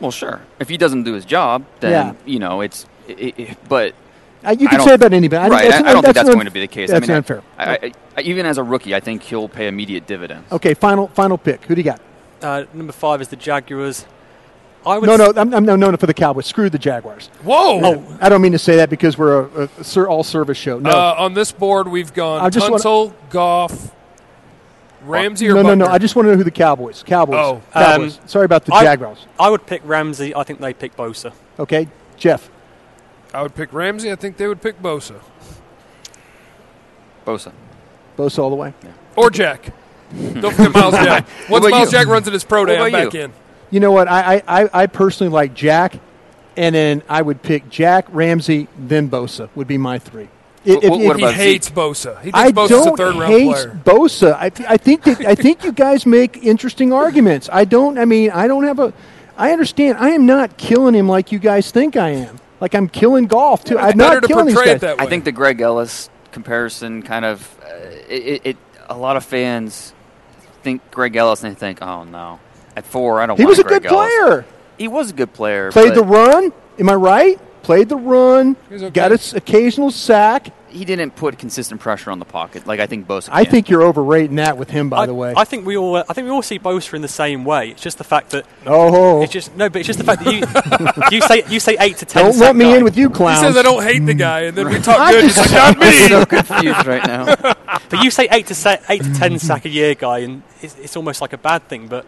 Well, sure. If he doesn't do his job, then Yeah. you know it's. It, it, but Uh, you I can don't- say about anybody. I right? that's I, I don't think that's that's going unf- to be the case. That's I mean, unfair. I, I, I, even as a rookie, I think he'll pay immediate dividends. Okay, final final pick. Who do you got? uh, number five is the Jaguars. I would No, s- no, I'm, I'm no, no, no, for the Cowboys. Screw the Jaguars. Whoa! Oh, I don't mean to say that because we're a, a all service show. No, Uh, on this board, we've gone I just wanna- Tunsil, Goff, Ramsey, or no, no, no. I just want to know who the Cowboys. Cowboys. Oh. Cowboys. Um, Sorry about the I- Jaguars. I would pick Ramsey. I think they pick Bosa. Okay, Jeff. I would pick Ramsey. I think they would pick Bosa Bosa. Bosa all the way. or Jack. Don't forget Myles Jack. Once Myles you? Jack runs at his pro What day, I'm back you? in. You know what? I, I, I- I personally like Jack, and then I would pick Jack, Ramsey, then Bosa would be my three. I- What- what He about hates Bosa. He thinks I Bosa's don't a third round hate player. Bosa. I, I think that I think you guys make interesting arguments. I don't. I mean, I don't have a. I understand. I am not killing him like you guys think I am. Like I'm killing Goff too. I'm better not to killing these portray it guys. that way. I think the Greg Ellis comparison kind of uh, it, it, it. A lot of fans think Greg Ellis and they think, oh no, at four I don't. He want was a Greg good Ellis. player. He was a good player. Played the run. Am I right? Played the run. okay. Got its occasional sack. He didn't put consistent pressure on the pocket like I think Bosa. I think you're overrating that with him. By I, the way. I think we all. I think we all see Bosa in the same way. It's just the fact that oh, it's just no, but it's just the fact that you you say you say eight to ten. don't sack let me guy. in with you clown. He says I don't hate the guy, and then we mm. talk I good. He's just- like, not I'm me. so confused right now. But you say eight to sa- eight to ten mm. sack a year guy, and it's, it's almost like a bad thing. But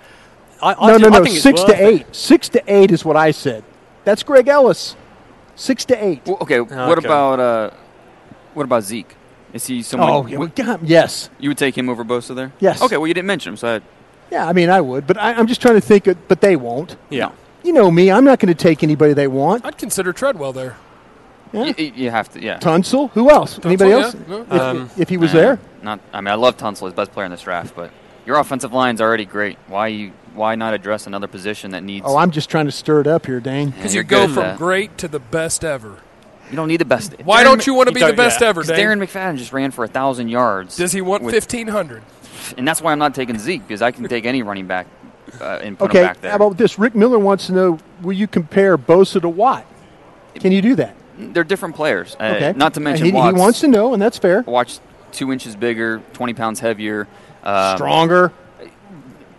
I, I no, ju- no, I no. think Six worth to it. eight. Six to eight is what I said. That's Greg Ellis. Six to eight. Well, okay, what Okay. about uh, what about Zeke? Is he someone? oh, yeah, we got, yes. You would take him over Bosa there? Yes. Okay, well you didn't mention him, so I, Yeah, I mean, I would, but I, I'm just trying to think. Of, but they won't. Yeah. You know me. I'm not going to take anybody they want. I'd consider Treadwell there. Yeah. you, you have to. Yeah. Tunsil. Who else? Anybody else? no. If, Um, if he was Nah, there. Not. I mean, I love Tunsil, his best player in this draft, but your offensive line's already great. Why you? Why not address another position that needs? Oh, I'm just trying to stir it up here, Dane. Because you're you go from that. great to the best ever. You don't need the best. Why Darren don't you want to be the best yeah. ever, 'cause Dane? Darren McFadden just ran for a thousand yards. Does he want fifteen hundred? And that's why I'm not taking Zeke because I can take any running back uh, and put Okay. him back there. How about this? Rick Miller wants to know: Will you compare Bosa to Watt? Can you do that? They're different players. Uh, Okay. Not to mention he, he wants to know, and that's fair. Watt's two inches bigger, twenty pounds heavier. Um, Stronger.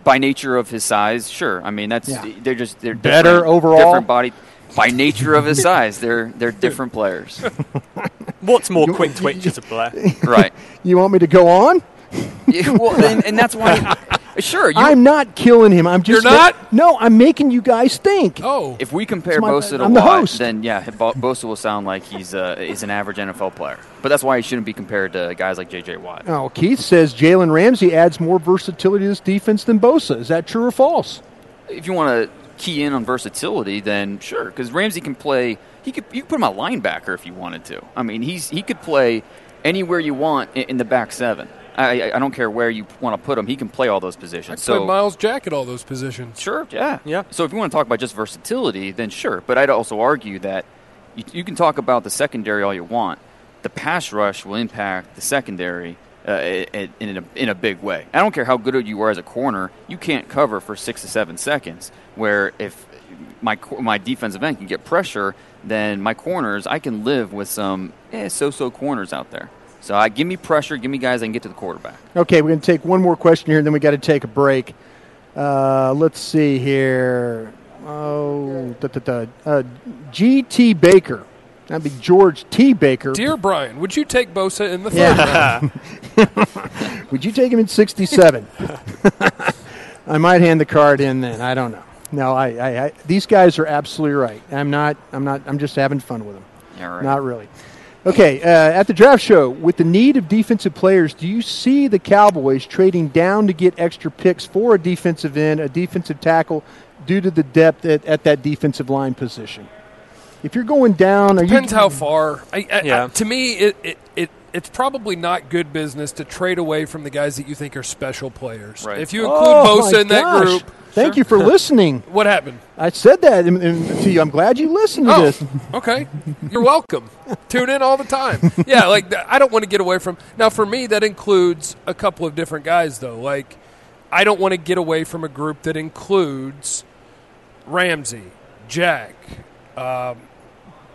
By nature of his size, sure. I mean, that's Yeah. they're just they're Better different- overall? Different body. By nature of his size, they're they're different players. What's more quick twitch as a player? right. You want me to go on? Yeah, well, and, and that's why. Sure. You, I'm not killing him. I'm just You're not? no. I'm making you guys think. Oh, if we compare It's my- Bosa to I'm the Watt, host. then yeah, Bo- Bosa will sound like he's uh, he's an average NFL player. But that's why he shouldn't be compared to guys like J.J. Watt. Oh, Keith says Jalen Ramsey adds more versatility to this defense than Bosa. Is that true or false? If you want to key in on versatility, then sure, because Ramsey can play. He could you could put him a linebacker if you wanted to. I mean, he's he could play anywhere you want in, in the back seven. I, I I don't care where you want to put him. He can play all those I positions. played So Myles Jack at all those positions. Sure, yeah. Yeah. So if you want to talk about just versatility, then sure. But I'd also argue that you, you can talk about the secondary all you want. The pass rush will impact the secondary uh, in, in, a, in a big way. I don't care how good you are as a corner, you can't cover for six to seven seconds. Where if my my defensive end can get pressure, then my corners I can live with some eh, so-so corners out there. So I give me pressure, give me guys I can get to the quarterback. Okay, we're going to take one more question here, and then we got to take a break. Uh, let's see here. Oh, da, da, da. Uh, G.T. Baker. That'd be George T. Baker. Dear Bryan, would you take Bosa in the third round? Yeah. would you take him in 67? I might hand the card in then. I don't know. No, I, I, I these guys are absolutely right. I'm not. I'm not. I'm just having fun with them. Yeah, right. Not really. Okay, uh, at the draft show, with the need of defensive players, do you see the Cowboys trading down to get extra picks for a defensive end, a defensive tackle, due to the depth at, at that defensive line position? If you're going down, are Depends you, how far. I, I, Yeah. I- to me, it, it, it it's probably not good business to trade away from the guys that you think are special players. Right. If you include Oh, Bosa in that gosh. group, Thank you for listening. what happened? I said that in- in- to you. I'm glad you listened to Oh, this. okay. You're welcome. Tune in all the time. Yeah, like I don't want to get away from. Now, for me, that includes a couple of different guys, though. Like, I don't want to get away from a group that includes Ramsey, Jack, um,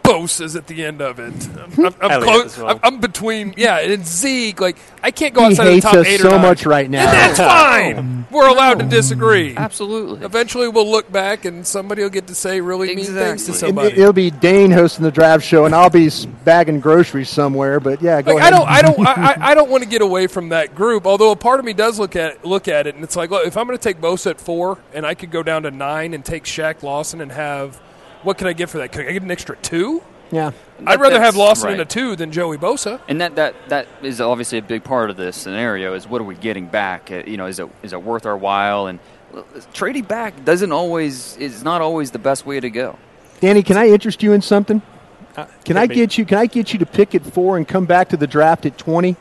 Bosa's at the end of it. I'm, I'm, I'm, close, well. I'm, I'm between, yeah, and Zeke. Like, I can't go He outside of the top us eight or so nine. much right now. And that's fine. Um, We're allowed to disagree. Absolutely. Eventually, we'll look back and somebody will get to say really mean things to Exactly. It- somebody. It'll be Dane hosting the draft show, and I'll be bagging groceries somewhere. But yeah, go Like, ahead. I don't, I don't, I, I- I don't want to get away from that group. Although a part of me does look at look at it, and it's like, look, if I'm going to take Bosa at four, and I could go down to nine and take Shaq Lawson and have, what can I get for that? Can I get an extra two? Yeah. I'd rather have that's- Lawson in a two than Joey Bosa. And that, that, that is obviously a big part of this scenario is what are we getting back? Uh, You know, is it, is it worth our while? And uh, trading back doesn't always is not always the best way to go. Danny, can I interest you in something? Can I get you? Can I get you to pick at four and come back to the draft at twenty?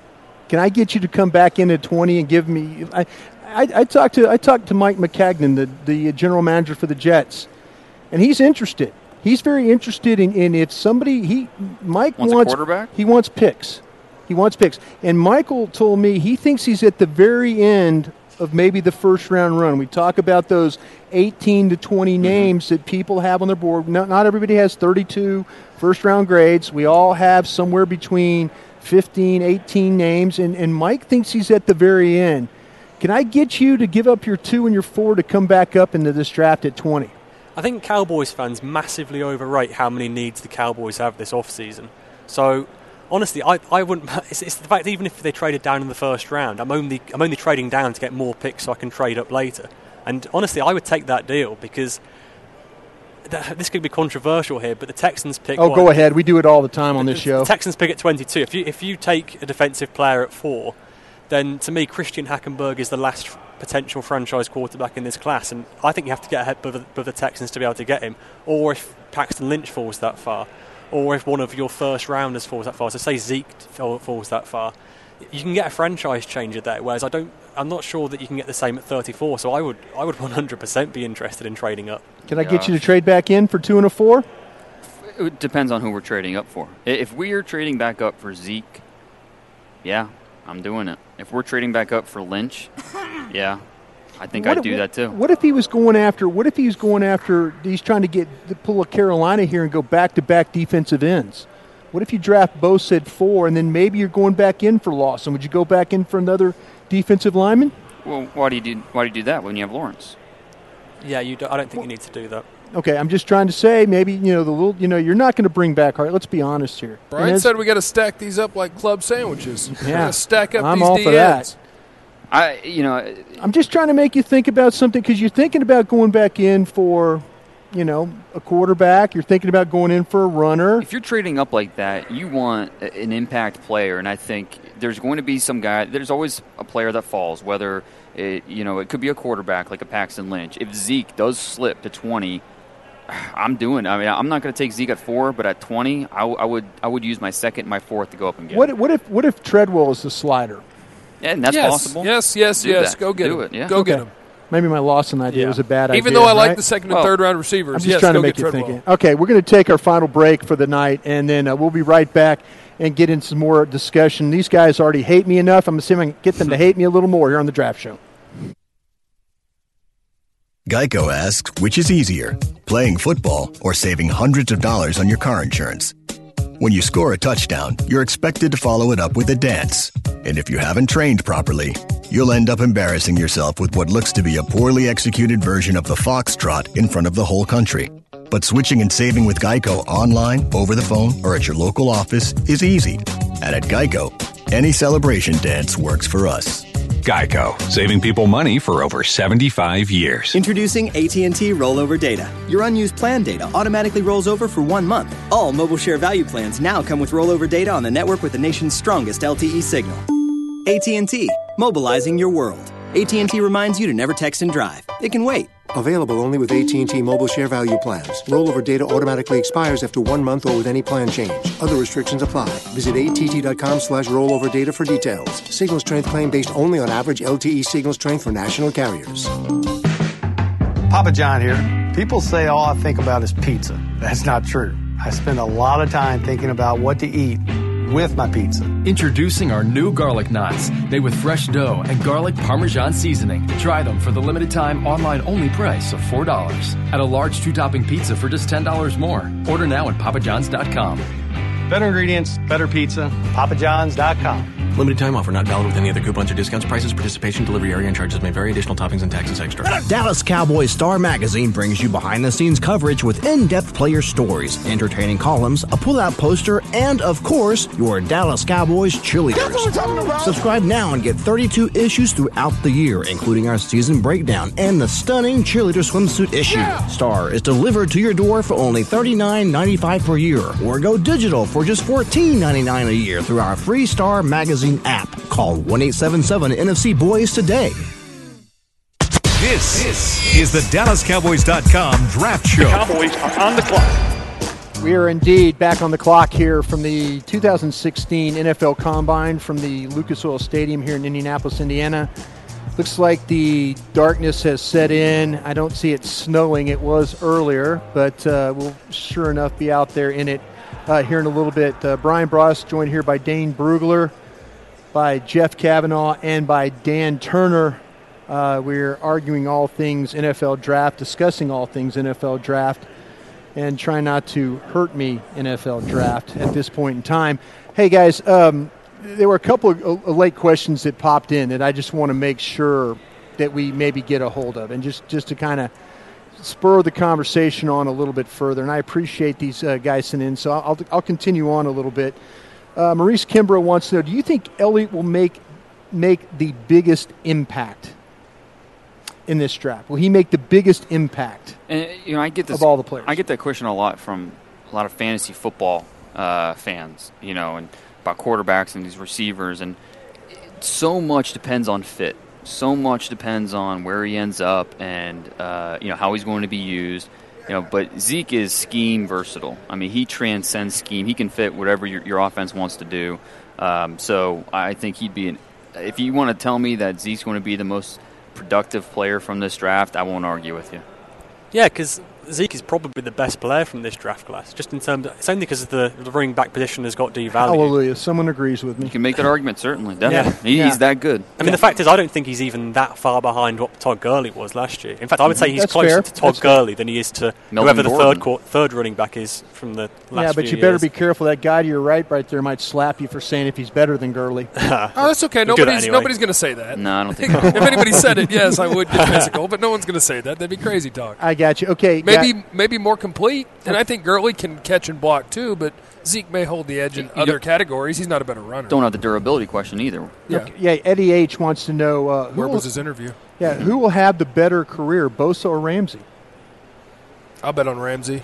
Can I get you to come back in at twenty and give me? I, I, I talked to I talked to Mike Maccagnan, the the general manager for the Jets, and he's interested. He's very interested in, in if somebody he Mike Wants a wants quarterback? He wants picks. He wants picks. And Michael told me he thinks he's at the very end of maybe the first round run. We talk about those 18 to 20 Mm-hmm. names that people have on their board. Not, not everybody has 32 first round grades. We all have somewhere between 15, 18 names. And, and Mike thinks he's at the very end. Can I get you to give up your two and your four to come back up into this draft at 20? I think Cowboys fans massively overrate how many needs the Cowboys have this off-season. So, honestly, I, I wouldn't. It's, it's the fact that even if they traded down in the first round, I'm only I'm only trading down to get more picks so I can trade up later. And honestly, I would take that deal because th- this could be controversial here, but the Texans pick. Oh, what- go ahead. We do it all the time on this the show. Texans pick at 22. If you if you take a defensive player at four, then to me Christian Hackenberg is the last potential franchise quarterback in this class, and I think you have to get ahead of the, the Texans to be able to get him. Or if Paxton Lynch falls that far, or if one of your first rounders falls that far, so say Zeke falls that far, you can get a franchise changer there. Whereas I don't, I'm not sure that you can get the same at 34. So I would I would 100% be interested in trading up. Can I get you to trade back in for two and a four? It depends on who we're trading up for. If we are trading back up for Zeke, yeah, I'm doing it. If we're trading back up for Lynch, yeah, I think What I'd do that too. What if he was going after? What if he's going after? He's trying to get to pull a Carolina here and go back to back defensive ends. What if you draft Bosa at four and then maybe you're going back in for Lawson? Would you go back in for another defensive lineman? Well, why do you do why do you do that when you have Lawrence? Yeah, you. Do, I don't think you need to do that. Okay, I'm just trying to say maybe you know the little you know you're not going to bring back Hart. Let's be honest here. Bryan And said we got to stack these up like club sandwiches. Yeah. stack up I'm these all for that. I you know I'm just trying to make you think about something because you're thinking about going back in for, you know, a quarterback. You're thinking about going in for a runner. if you're trading up like that, you want an impact player, and I think there's going to be some guy. There's always a player that falls, whether it, you know it could be a quarterback like a Paxton Lynch. If Zeke does slip to 20, I'm doing. I mean, I'm not going to take Zeke at four, but at 20, I, w- I would I would use my second, my fourth to go up and get. What him. what if what if Treadwell is the slider? Yeah, and that's yes, possible. Yes, yes, Do yes. that. Go get Do him. it, yeah. Go get him. Maybe my Lawson idea Yeah. was a bad idea. Even though I like the second Well, and third round receivers, I'm just yes, trying to make you Treadwell. think. Okay, we're going to take our final break for the night, and then uh, we'll be right back and get into some more discussion. These guys already hate me enough. I'm assuming I can get them to hate me a little more here on the Draft Show. Geico asks, which is easier, playing football or saving hundreds of dollars on your car insurance? When you score a touchdown, you're expected to follow it up with a dance. And if you haven't trained properly, you'll end up embarrassing yourself with what looks to be a poorly executed version of the foxtrot in front of the whole country. But switching and saving with Geico online, over the phone, or at your local office is easy. And at Geico, any celebration dance works for us. Geico, saving people money for over 75 years. Introducing AT&T Rollover Data. Your unused plan data automatically rolls over for one month. All mobile share value plans now come with rollover data on the network with the nation's strongest LTE signal. AT&T, mobilizing your world. AT&T reminds you to never text and drive. It can wait. Available only with AT&T Mobile Share Value Plans. Rollover data automatically expires after one month or with any plan change. Other restrictions apply. Visit att.com slash rollover data for details. Signal strength claim based only on average LTE signal strength for national carriers. Papa John here. People say all I think about is pizza. That's not true. I spend a lot of time thinking about what to eat with my pizza. Introducing our new garlic knots, made with fresh dough and garlic parmesan seasoning. Try them for the limited time online only price of $4. At a large two topping pizza for just $10 more. Order now at papajohns.com. Better ingredients, better pizza. PapaJohns.com. Limited time offer not valid with any other coupons or discounts. Prices, participation, delivery area, and charges may vary. Additional toppings and taxes extra. Dallas Cowboys Star Magazine brings you behind the scenes coverage with in depth player stories, entertaining columns, a pull out poster, and, of course, your Dallas Cowboys cheerleaders. Subscribe now and get 32 issues throughout the year, including our season breakdown and the stunning cheerleader swimsuit issue. Star is delivered to your door for only $39.95 per year, or go digital for just $14.99 a year through our free Star Magazine app. Call 1 877 NFC Boys today. This, this is the DallasCowboys.com draft show. The Cowboys are on the clock. We are indeed back on the clock here from the 2016 NFL Combine from the Lucas Oil Stadium here in Indianapolis, Indiana. Looks like the darkness has set in. I don't see it snowing. It was earlier, but uh, we'll sure enough be out there in it uh, here in a little bit. Uh, Bryan Broaddus joined here by Dane Brugler by Jeff Kavanaugh and by Dan Turner. Uh, we're arguing all things NFL draft, discussing all things NFL draft, and trying not to hurt me NFL draft at this point in time. Hey guys, um, there were a couple of uh, late questions that popped in that I just want to make sure that we maybe get a hold of, and just just to kind of spur the conversation on a little bit further. And I appreciate these uh, guys sending in, so I'll I'll continue on a little bit. Uh, Maurice Kimbrough wants to know: Do you think Elliott will make make the biggest impact in this draft? Will he make the biggest impact? And you know, I get this of all the players. I get that question a lot from a lot of fantasy football uh, fans. You know, and about quarterbacks and these receivers, and so much depends on fit. So much depends on where he ends up, and uh, you know how he's going to be used. You know, but Zeke is scheme versatile. I mean, he transcends scheme. He can fit whatever your, your offense wants to do. Um, so I think he'd be an. If you want to tell me that Zeke's going to be the most productive player from this draft, I won't argue with you. Yeah, because Zeke is probably the best player from this draft class. Just in terms, of, it's only because the, the running back position has got devalued. Hallelujah! Someone agrees with me. You can make that argument certainly. Definitely, yeah. he's yeah. that good. I mean, yeah. the fact is, I don't think he's even that far behind what Todd Gurley was last year. In fact, I would say he's That's closer fair. to Todd That's Gurley fair. than he is to Melvin whoever the third court, third running back is from the last. yeah, but few you better years. be careful. That guy to your right, right there, might slap you for saying if he's better than Gurley. Oh, that's okay. We'll do that Nobody's anyway. nobody's going to say that. No, I don't think. if anybody said it, yes, I would get physical, but no one's going to say that. That'd be crazy talk. I got you. Okay, Maybe got- maybe more complete, and I think Gurley can catch and block too. But Zeke may hold the edge in other categories. He's not a better runner. Don't have the durability question either. Yeah. Okay, yeah. Eddie H wants to know uh, who Where will, was his interview? yeah who will have the better career, Bosa or Ramsey? I'll bet on Ramsey.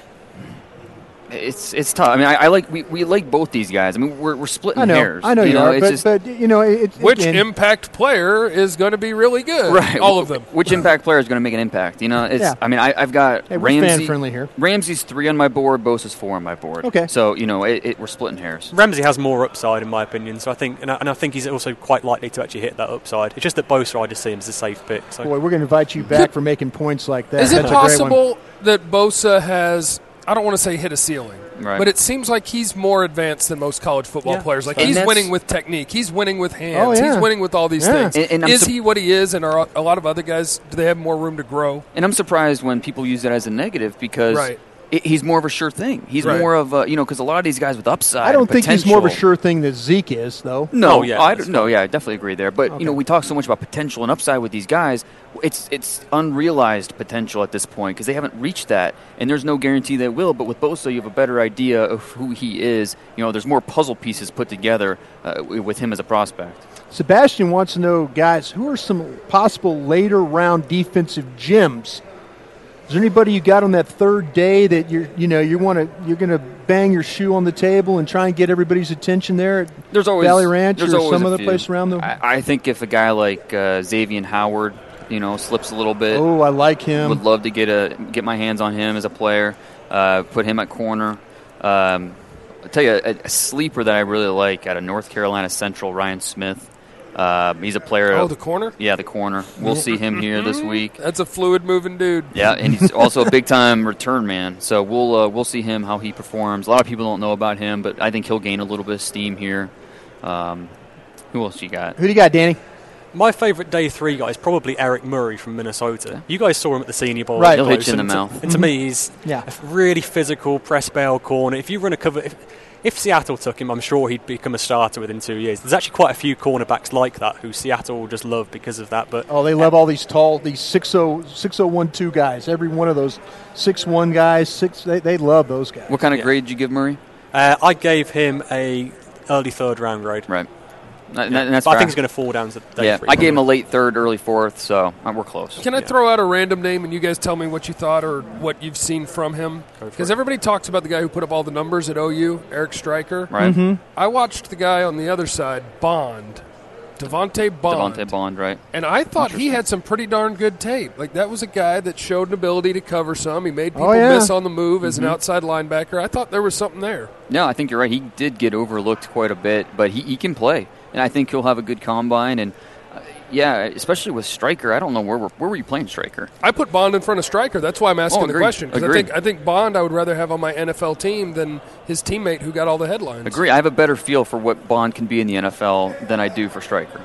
It's it's tough. I mean, I, I like we, we like both these guys. I mean, we're, we're splitting I know, hairs. I know you, know, are, it's but, just, but you know it, Which again, impact player is going to be really good? right. All of them. Which impact player is going to make an impact? You know, it's. Yeah. I mean, I, I've got Hey, Ramsey. fan-friendly here. Ramsey's three on my board. Bosa's four on my board. Okay. So you know, it, it, we're splitting hairs. Ramsey has more upside in my opinion, so I think, and I, and I think he's also quite likely to actually hit that upside. It's just that Bosa I just see him as a safe pick. So boy, we're going to invite you back for making points like that. Is it That's a possible that Bosa has I don't want to say hit a ceiling, Right. but it seems like he's more advanced than most college football Yeah. players. Like And he's winning with technique, he's winning with hands, Oh, yeah. he's winning with all these Yeah. things. And- and is sup- he what he is? And are a lot of other guys? Do they have more room to grow? And I'm surprised when people use that as a negative because Right. It, he's more of a sure thing. He's Right. more of a you know because a lot of these guys with upside. I don't think he's more of a sure thing that Zeke is, though. No, I don't, no, yeah, I definitely agree there. But you know, we talk so much about potential and upside with these guys. It's it's unrealized potential at this point because they haven't reached that, and there's no guarantee they will. But with Bosa, you have a better idea of who he is. You know, there's more puzzle pieces put together uh, with him as a prospect. Sebastian wants to know, guys, who are some possible later round defensive gems? Is there anybody you got on that third day that you're, you know, you want to, you're going to bang your shoe on the table and try and get everybody's attention there at There's always Valley Ranch or some other few. place around the? I, I think if a guy like uh, Xavier Howard, you know, slips a little bit. Oh, I like him. Would love to get a get my hands on him as a player. Uh, put him at corner. Um, I'll tell you a, a sleeper that I really like out of North Carolina Central, Ryan Smith. Uh, he's a player. Oh, of- the corner? Yeah, the corner. We'll see him here this week. That's a fluid moving dude. Yeah, and he's also a big time return man. So we'll uh, we'll see him how he performs. A lot of people don't know about him, but I think he'll gain a little bit of steam here. Um, who else you got? Who do you got, Danny? My favourite day three guy is probably Eric Murray from Minnesota. You guys saw him at the Senior Bowl. Right. up He'll hit you in and the to- mouth. And to me, he's Yeah. a really physical press bail corner. If you run a cover, if, if Seattle took him, I'm sure he'd become a starter within two years. There's actually quite a few cornerbacks like that who Seattle will just love because of that. But Oh, they love all these tall, these 6'0", 6012 guys. Every one of those six one guys, six. They, they love those guys. What kind of grade did you give Murray? uh, I gave him a early third round grade. Right. And, Yeah. and that's But I think he's going to fall down to day yeah, three. I gave him a late third, early fourth, so uh, we're close. Can I throw out a random name and you guys tell me what you thought or what you've seen from him? Because everybody talks about the guy who put up all the numbers at OU, Eric Striker. Right. Mhm. I watched the guy on the other side, Bond, Devante Bond. Devante Bond, right? And I thought he had some pretty darn good tape. Like that was a guy that showed an ability to cover some. He made people Oh, yeah. miss on the move as Mhm. an outside linebacker. I thought there was something there. No, I think you're right. He did get overlooked quite a bit, but he, he can play, and I think he'll have a good combine. And uh, yeah, especially with Striker, I don't know where were, where were you playing Striker? I put Bond in front of Striker. That's why I'm asking Oh, the question. Because I think I think Bond I would rather have on my NFL team than his teammate who got all the headlines. Agree. I have a better feel for what Bond can be in the NFL than I do for Striker.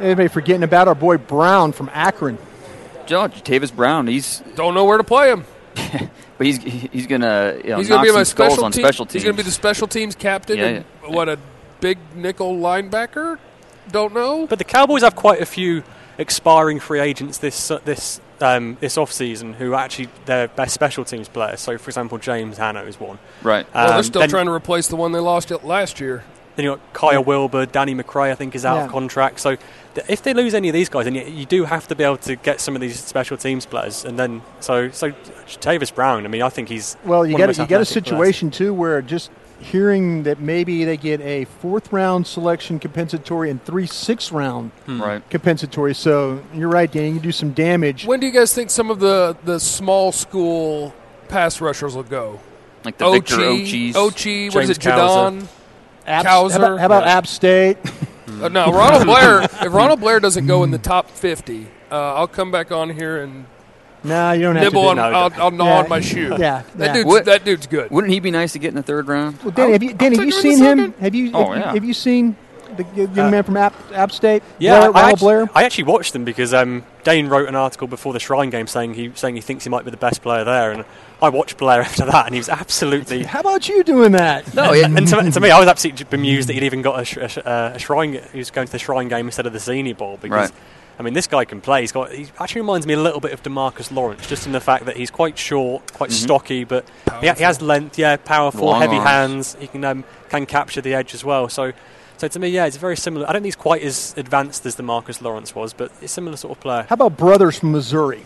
Anybody forgetting about our boy Brown from Akron. Jatavis Brown, he's Don't know where to play him. but he's he's gonna you know, he's going to be my special on team. special teams. He's going to be the special teams captain. Yeah, and What a big nickel linebacker. Don't know. But the Cowboys have quite a few expiring free agents this uh, this um, this off season who are actually their best special teams players. So, for example, James Hanna is one. Right. well, they're Um, still then- trying to replace the one they lost last year. Then you got Kyle Wilber, Danny McCray, I think, is out Yeah. of contract. So th- if they lose any of these guys, then you, you do have to be able to get some of these special teams players. And then so so Jatavis Brown, I mean, I think he's Well, you one of got the you got a most athletic players. situation too where just hearing that maybe they get a fourth round selection compensatory and three sixth round Hmm. Right. compensatory. So you're right, Danny. You do some damage. When do you guys think some of the, the small school pass rushers will go? Like the Victor Ochi, Ochies. Ochi, what is it, Jadon? App, Cowser? How about, how about App State? Uh, no, Ronald Blair. If Ronald Blair doesn't go in the top fifty, uh, I'll come back on here and nah, you don't have nibble to. on. do I'll, I'll gnaw Yeah, on my shoe. Yeah, that dude's What- that dude's good. Wouldn't he be nice to get in the third round? Well, Danny, have you, Danny, have you take him in seen him? Have you? Oh, have, yeah. have you seen the young man from App, App State? Yeah, Blair, I, Ronald actually, Blair. I actually watched them because um, Dane wrote an article before the Shrine game saying he saying he thinks he might be the best player there, and I watched Blair after that, and he was absolutely. How about you doing that? No, and to, to me, I was absolutely bemused that he'd even got a, sh- a, sh- uh, a shrine. He was going to the shrine game instead of the Senior Bowl because, Right. I mean, this guy can play. He's got. He actually reminds me a little bit of Demarcus Lawrence, just in the fact that he's quite short, quite Mhm. stocky, but he, he has length. Yeah, powerful, Long heavy arms. hands. He can um, can capture the edge as well. So. So to me, yeah, it's very similar. I don't think he's quite as advanced as Demarcus Lawrence was, but it's a similar sort of player. How about brothers from Missouri?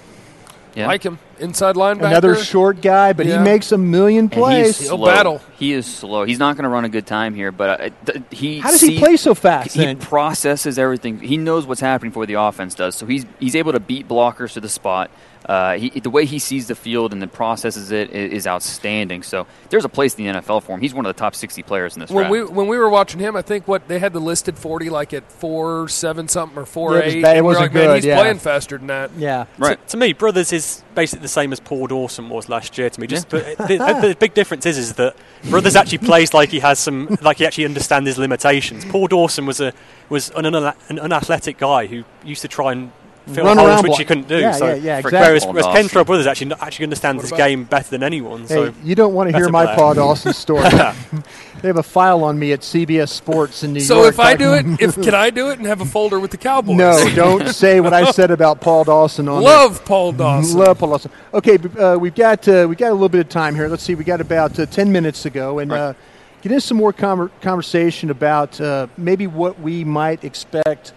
Yeah. Like him, inside linebacker. Another short guy, but Yeah. he makes a million plays. he's He'll slow. battle. He is slow. He's not going to run a good time here, but uh, th- he. How does he play so fast? He then? processes everything. He knows what's happening before the offense does. So he's he's able to beat blockers to the spot. Uh, he, the way he sees the field and then processes it is, is outstanding. So there's a place in the NFL for him. He's one of the top 60 players in this When draft. we when we were watching him, I think what they had the listed forty like at four seven something or four Yeah, it was eight. It and we were wasn't like, man, good, he's yeah. playing faster than that. yeah. To, to me, Brothers is basically the same as Paul Dawson was last year to me. Just but the, the big difference is is that Brothers actually plays like he has some, like he actually understands his limitations. Paul Dawson was a was an, una- an unathletic guy who used to try and fill Run holes around which block. he couldn't do. Yeah, so yeah, yeah, for- exactly. Whereas, Paul whereas Dawson. Kentrell Brothers actually actually understands his game better than anyone. Hey, so you don't want to hear my player. Paul Dawson story. they have a file on me at CBS Sports in New So York. So if I do it, if can I do it and have a folder with the Cowboys? No, don't say what I said about Paul Dawson on Love there. Paul Dawson. Love Paul Dawson. Okay, uh, we've got uh, we got a little bit of time here. Let's see, we got about uh, ten minutes to go, and uh, get into some more conver- conversation about uh, maybe what we might expect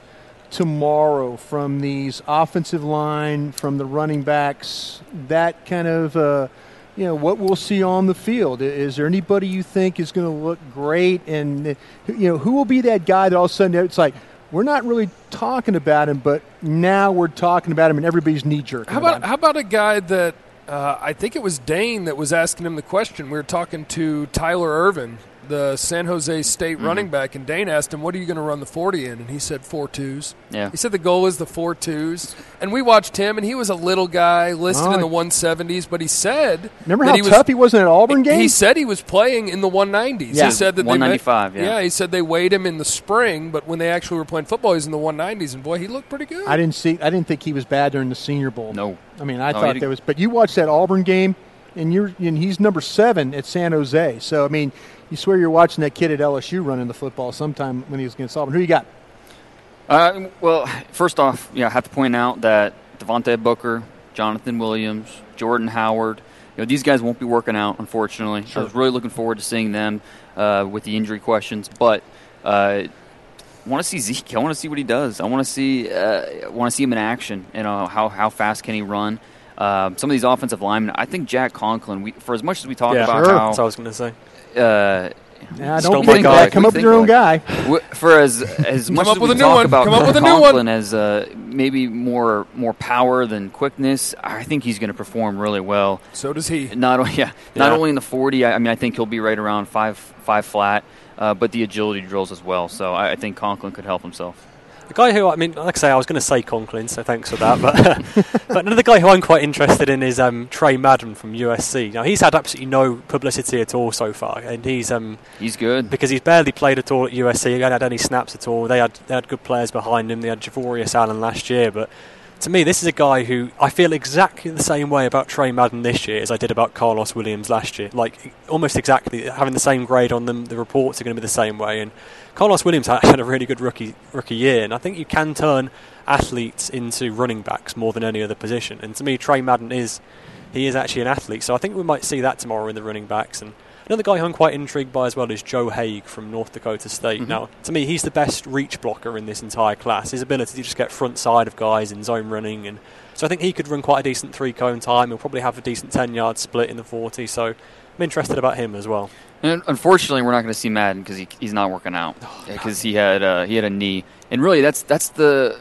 tomorrow from these offensive line, from the running backs, that kind of. Uh, you know what we'll see on the field. Is there anybody you think is going to look great, and uh, you know who will be that guy that all of a sudden it's like we're not really talking about him, but now we're talking about him, and everybody's knee jerk. How about how about a guy that uh, I think it was Dane that was asking him the question? We were talking to Tyler Ervin, the San Jose State Mhm. running back, and Dane asked him, "What are you going to run the forty in?" And he said four twos. Yeah. He said the goal is the four twos, and we watched him, and he was a little guy listed Oh, in the one seventies, but he said Remember that how he was, tough he was in that Auburn game? He said he was playing in the 190s. Yeah. He said that 195, Made, yeah. he said they weighed him in the spring, but when they actually were playing football, he was in the 190s, and boy, he looked pretty good. I didn't see. I didn't think he was bad during the Senior Bowl. No, I mean I No, thought he- there was. But you watched that Auburn game, and you're and he's number seven at San Jose. So I mean, you swear you're watching that kid at LSU running the football sometime when he was against Auburn. Who you got? Uh, well, first off, yeah, I have to point out that Devontae Booker, Jonathan Williams, Jordan Howard, you know, these guys won't be working out, unfortunately. I was really looking forward to seeing them uh, with the injury questions, but uh, I want to see Zeke. I want to see what he does. I want to see uh, I want to see him in action. You know, how how fast can he run? Um, some of these offensive linemen, I think Jack Conklin. We, for as much as we talk Yeah, about sure. how That's what I was gonna say. Uh, Yeah, still don't think think that. Come up with your own guy. For as as much up as with we a new talk one. about Come up with a new Conklin as uh, maybe more more power than quickness, I think he's going to perform really well. So does he. Not only yeah, not Yeah. only in the forty. I, I mean, I think he'll be right around five five flat, uh, but the agility drills as well. So I, I think Conklin could help himself. The guy who I mean, like I say, I was going to say Conklin, so thanks for that. But but another guy who I'm quite interested in is um, Tre Madden from USC. Now he's had absolutely no publicity at all so far, and he's um, He's good. because he's barely played at all at USC. He hadn't had any snaps at all. They had they had good players behind him. They had Javorius Allen last year, but to me, this is a guy who I feel exactly the same way about Tre Madden this year as I did about Karlos Williams last year. Like almost exactly having the same grade on them. The reports are going to be the same way. And Karlos Williams had a really good rookie rookie year, and I think you can turn athletes into running backs more than any other position. And to me, Trey Madden is he is actually an athlete. So I think we might see that tomorrow in the running backs. And another guy who I'm quite intrigued by as well is Joe Haeg from North Dakota State. Mhm. Now, to me, he's the best reach blocker in this entire class. His ability to just get front side of guys in zone running, and so I think he could run quite a decent three cone time. He'll probably have a decent ten yard split in the forty. So I'm interested about him as well. And unfortunately, we're not going to see Madden because he, he's not working out Oh, because he had uh, he had a knee, and really that's that's the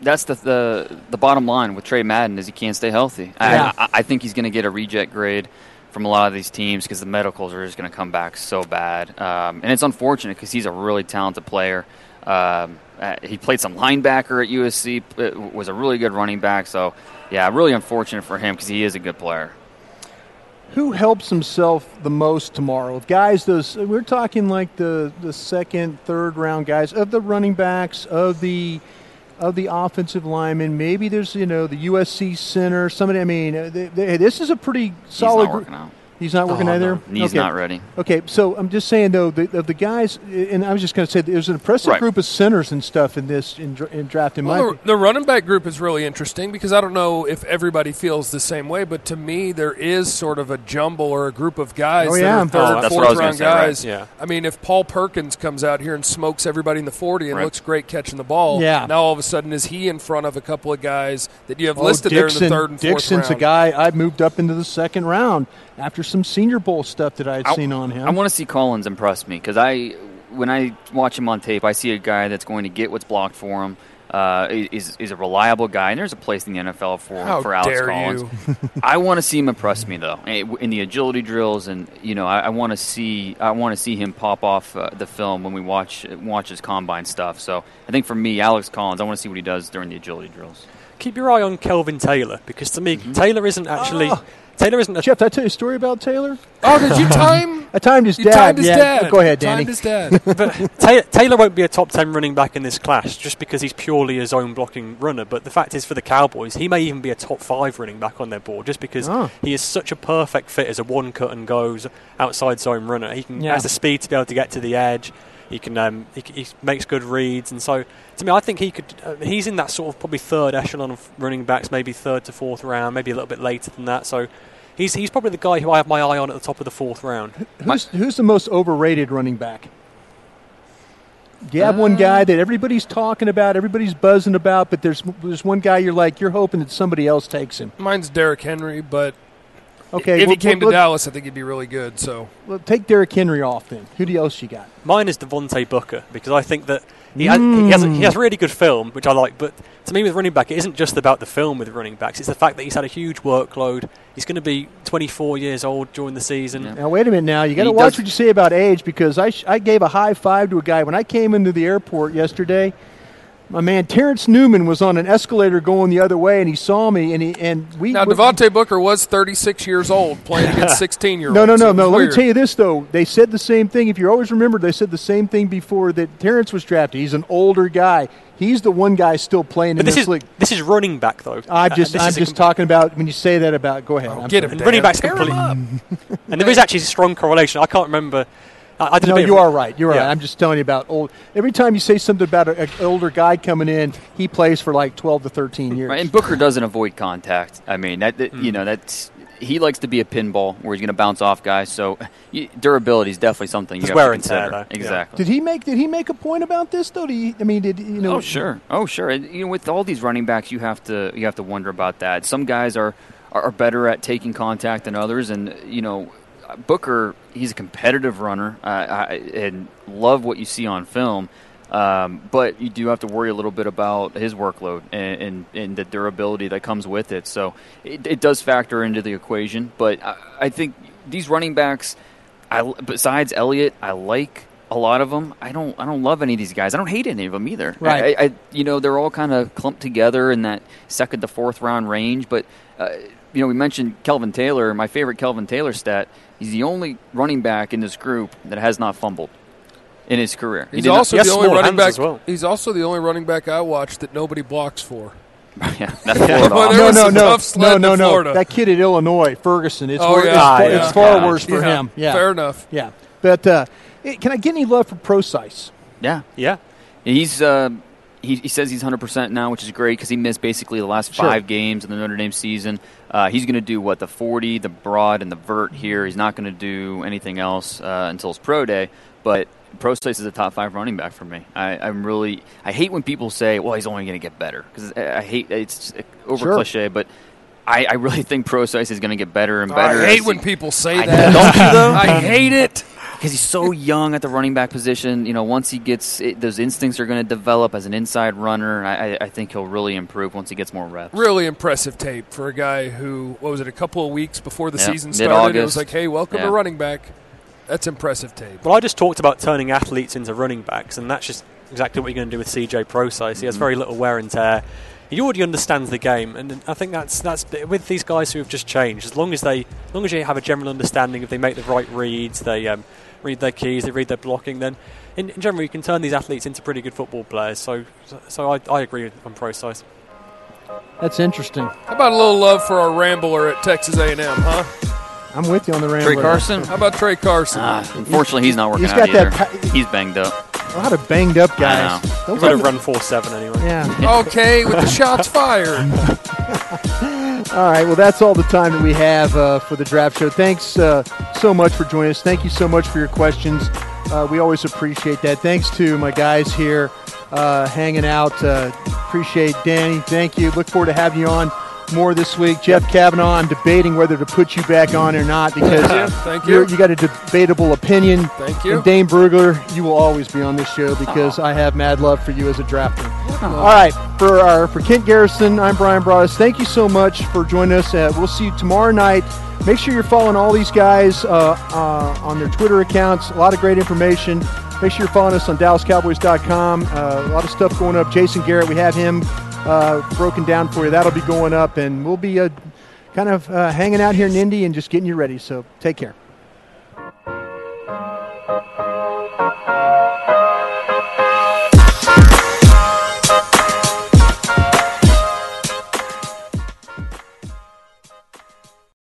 that's the, the the bottom line with Tre Madden is he can't stay healthy. Yeah. I, I think he's going to get a reject grade from a lot of these teams because the medicals are just going to come back so bad, um, and it's unfortunate because he's a really talented player. Um, uh, he played some linebacker at USC, uh, was a really good running back. So, yeah, really unfortunate for him because he is a good player. Who helps himself the most tomorrow? Guys, those we're talking like the the second, third round guys of the running backs of the of the offensive linemen. Maybe there's you know the USC center. Somebody. I mean, they, they, this is a pretty solid. not group. working out. He's not working Oh, either. no. Knee's Okay. not ready. Okay, so I'm just saying though, the, of the guys, and I was just going to say, there's an impressive Right. group of centers and stuff in this in, dra- in draft. In my the, the running back group is really interesting because I don't know if everybody feels the same way, but to me, there is sort of a jumble or a group of guys Oh, that yeah. are oh, third, Oh, I fourth was round say, right. guys. Yeah. I mean, if Paul Perkins comes out here and smokes everybody in the 40 and Right. looks great catching the ball, Yeah. now all of a sudden is he in front of a couple of guys that you have Oh, listed Dixon, there in the third and fourth Dixon's round? a guy I moved up into the second round after some Senior Bowl stuff that I had I- seen on him. I want to see Collins impress me because I, when I watch him on tape, I see a guy that's going to get what's blocked for him. Uh, is is a reliable guy, and there's a place in the NFL for How for Alex dare Collins. you. I want to see him impress me though eh, in the agility drills, and you know I, I want to see I want to see him pop off uh, the film when we watch watch his combine stuff. So I think for me, Alex Collins, I want to see what he does during the agility drills. keep your eye on Kelvin Taylor because to me, Taylor isn't actually. Oh. Taylor isn't a Jeff, did I tell you a story about Taylor? Oh, did you time? I timed his You dad. timed his yeah. dad. Go ahead, Danny. timed his dad. but Taylor, Taylor won't be a top 10 running back in this class just because he's purely a zone blocking runner. But the fact is, for the Cowboys, he may even be a top five running back on their board just because Oh. he is such a perfect fit as a one cut and goes outside zone runner. He can Yeah. has the speed to be able to get to the edge. He can um, he, he makes good reads, and so to me, I think he could. Uh, he's in that sort of probably third echelon of running backs, maybe third to fourth round, maybe a little bit later than that. So he's he's probably the guy who I have my eye on at the top of the fourth round. Who's, who's the most overrated running back? Do you have one guy that everybody's talking about, everybody's buzzing about, but there's there's one guy you're like you're hoping that somebody else takes him. Mine's Derrick Henry, but Okay, if well, he came to well, Dallas, I think he'd be really good. So Well, take Derrick Henry off then. Who do else you got? Mine is Devontae Booker because I think that he, has, he, has, he hmm. has really good film, which I like. But to me, with running back, it isn't just about the film with running backs. It's the fact that he's had a huge workload. He's going to be 24 years old during the season. Now wait a minute. Now you got to watch does- what you say about age because I sh- I gave a high five to a guy when I came into the airport yesterday. My man Terrence Newman was on an escalator going the other way, and he saw me, and he and we. now we- Devontae Booker was 36 years old playing against 16 year olds. No, no, no, no. Let me tell you this though. They said the same thing. If you always remember, they said the same thing before that Terrence was drafted. He's an older guy. He's the one guy still playing But in this this, is league. this is running back though. I'm Uh, just this I'm just com- talking about when you say that about. Go ahead. I'm get sorry. him, and running backs Tear him completely. and there is actually a strong correlation. I can't remember. I, I No, you are right. You're Yeah. right. I'm just telling you about old. Every time you say something about an older guy coming in, he plays for like 12 to 13 years. Right, and Booker doesn't avoid contact. I mean, that, that- you Hmm. know that's he likes to be a pinball where he's going to bounce off guys. So durability is definitely something you There's have to and tear, consider. though. Yeah. Exactly. Did he make Did he make a point about this though? Do you, I mean, did you know? Oh sure, oh sure. And, you know, with all these running backs, you have to you have to wonder about that. Some guys are are, are better at taking contact than others, and you know, Booker, he's a competitive runner, uh, I, and love what you see on film. Um, but you do have to worry a little bit about his workload and, and, and the durability that comes with it. So it, it does factor into the equation. But I, I think these running backs, I, besides Elliott, I like a lot of them. I don't. I don't love any of these guys. I don't hate any of them either. Right. I, I, you know, they're all kind of clumped together in that second to fourth round range. But uh, you know, we mentioned Kelvin Taylor. My favorite Kelvin Taylor stat: he's the only running back in this group that has not fumbled in his career. He He's did not- also he the only running back. well. He's also the only running back I watched that nobody blocks for. yeah, that's Florida. Well, no, no, no, no, no, no. That kid at Illinois, Ferguson. It's, Oh, wor- yeah. it's, far, Yeah. it's far Yeah. worse for Yeah. him. Yeah, Fair enough. Yeah, but uh, eh, can I get any love for Procise? Yeah, Yeah. He's uh, he, he says he's 100 percent now, which is great because he missed basically the last Sure. five games in the Notre Dame season. Uh, he's going to do what the 40, the broad, and the vert here. He's not going to do anything else uh, until his pro day. But Procise is a top five running back for me. I, I'm really I hate when people say, "Well, he's only going to get better," because I I hate it's over Sure. cliche, but. I, I really think Procise is going to get better and better. I hate when people say I- that. Don't you though? I hate it. Because he's so young at the running back position. You know, once he gets it, those instincts are going to develop as an inside runner. I, I, I think he'll really improve once he gets more reps. Really impressive tape for a guy who, what was it, a couple of weeks before the Yeah, season started? It mid-August. was like, hey, welcome Yeah. to running back. That's impressive tape. Well, I just talked about turning athletes into running backs, and that's just exactly what you're going to do with CJ Procise. He has Mhm. very little wear and tear. He already understands the game, and I think that's that's with these guys who have just changed. As long as they, as long as you have a general understanding, if they make the right reads, they um, read their keys, they read their blocking, then in, in general you can turn these athletes into pretty good football players. So, so I, I agree on Procise. That's interesting. How about a little love for our Rambler at Texas A&M, huh? I'm with you on the rambler. Tra Carson. How about Tra Carson? Ah, unfortunately, he's not working He's out got that either. pa- he's banged up. A lot of banged up guys. know. Don't We're going to run four seven anyway. Yeah. okay, with the shots fired. All right. Well, that's all the time that we have uh, for the draft show. Thanks uh, so much for joining us. Thank you so much for your questions. Uh, we always appreciate that. Thanks to my guys here uh, hanging out. Uh, appreciate Danny. Thank you. Look forward to having you on more this week. Jeff Kavanaugh, I'm debating whether to put you back on or not because Thank you. Thank you. you got a debatable opinion. Thank you. And Dane Brugler, you will always be on this show because I have mad love for you as a drafter. All right, for our for Kent Garrison, I'm Bryan Broaddus. Thank you so much for joining us. Uh, we'll see you tomorrow night. Make sure you're following all these guys uh, uh, on their Twitter accounts. A lot of great information. Make sure you're following us on DallasCowboys.com. Uh, a lot of stuff going up. Jason Garrett, we have him uh, broken down for you. That'll be going up, and we'll be uh, kind of uh, hanging out here in Indy and just getting you ready. So take care.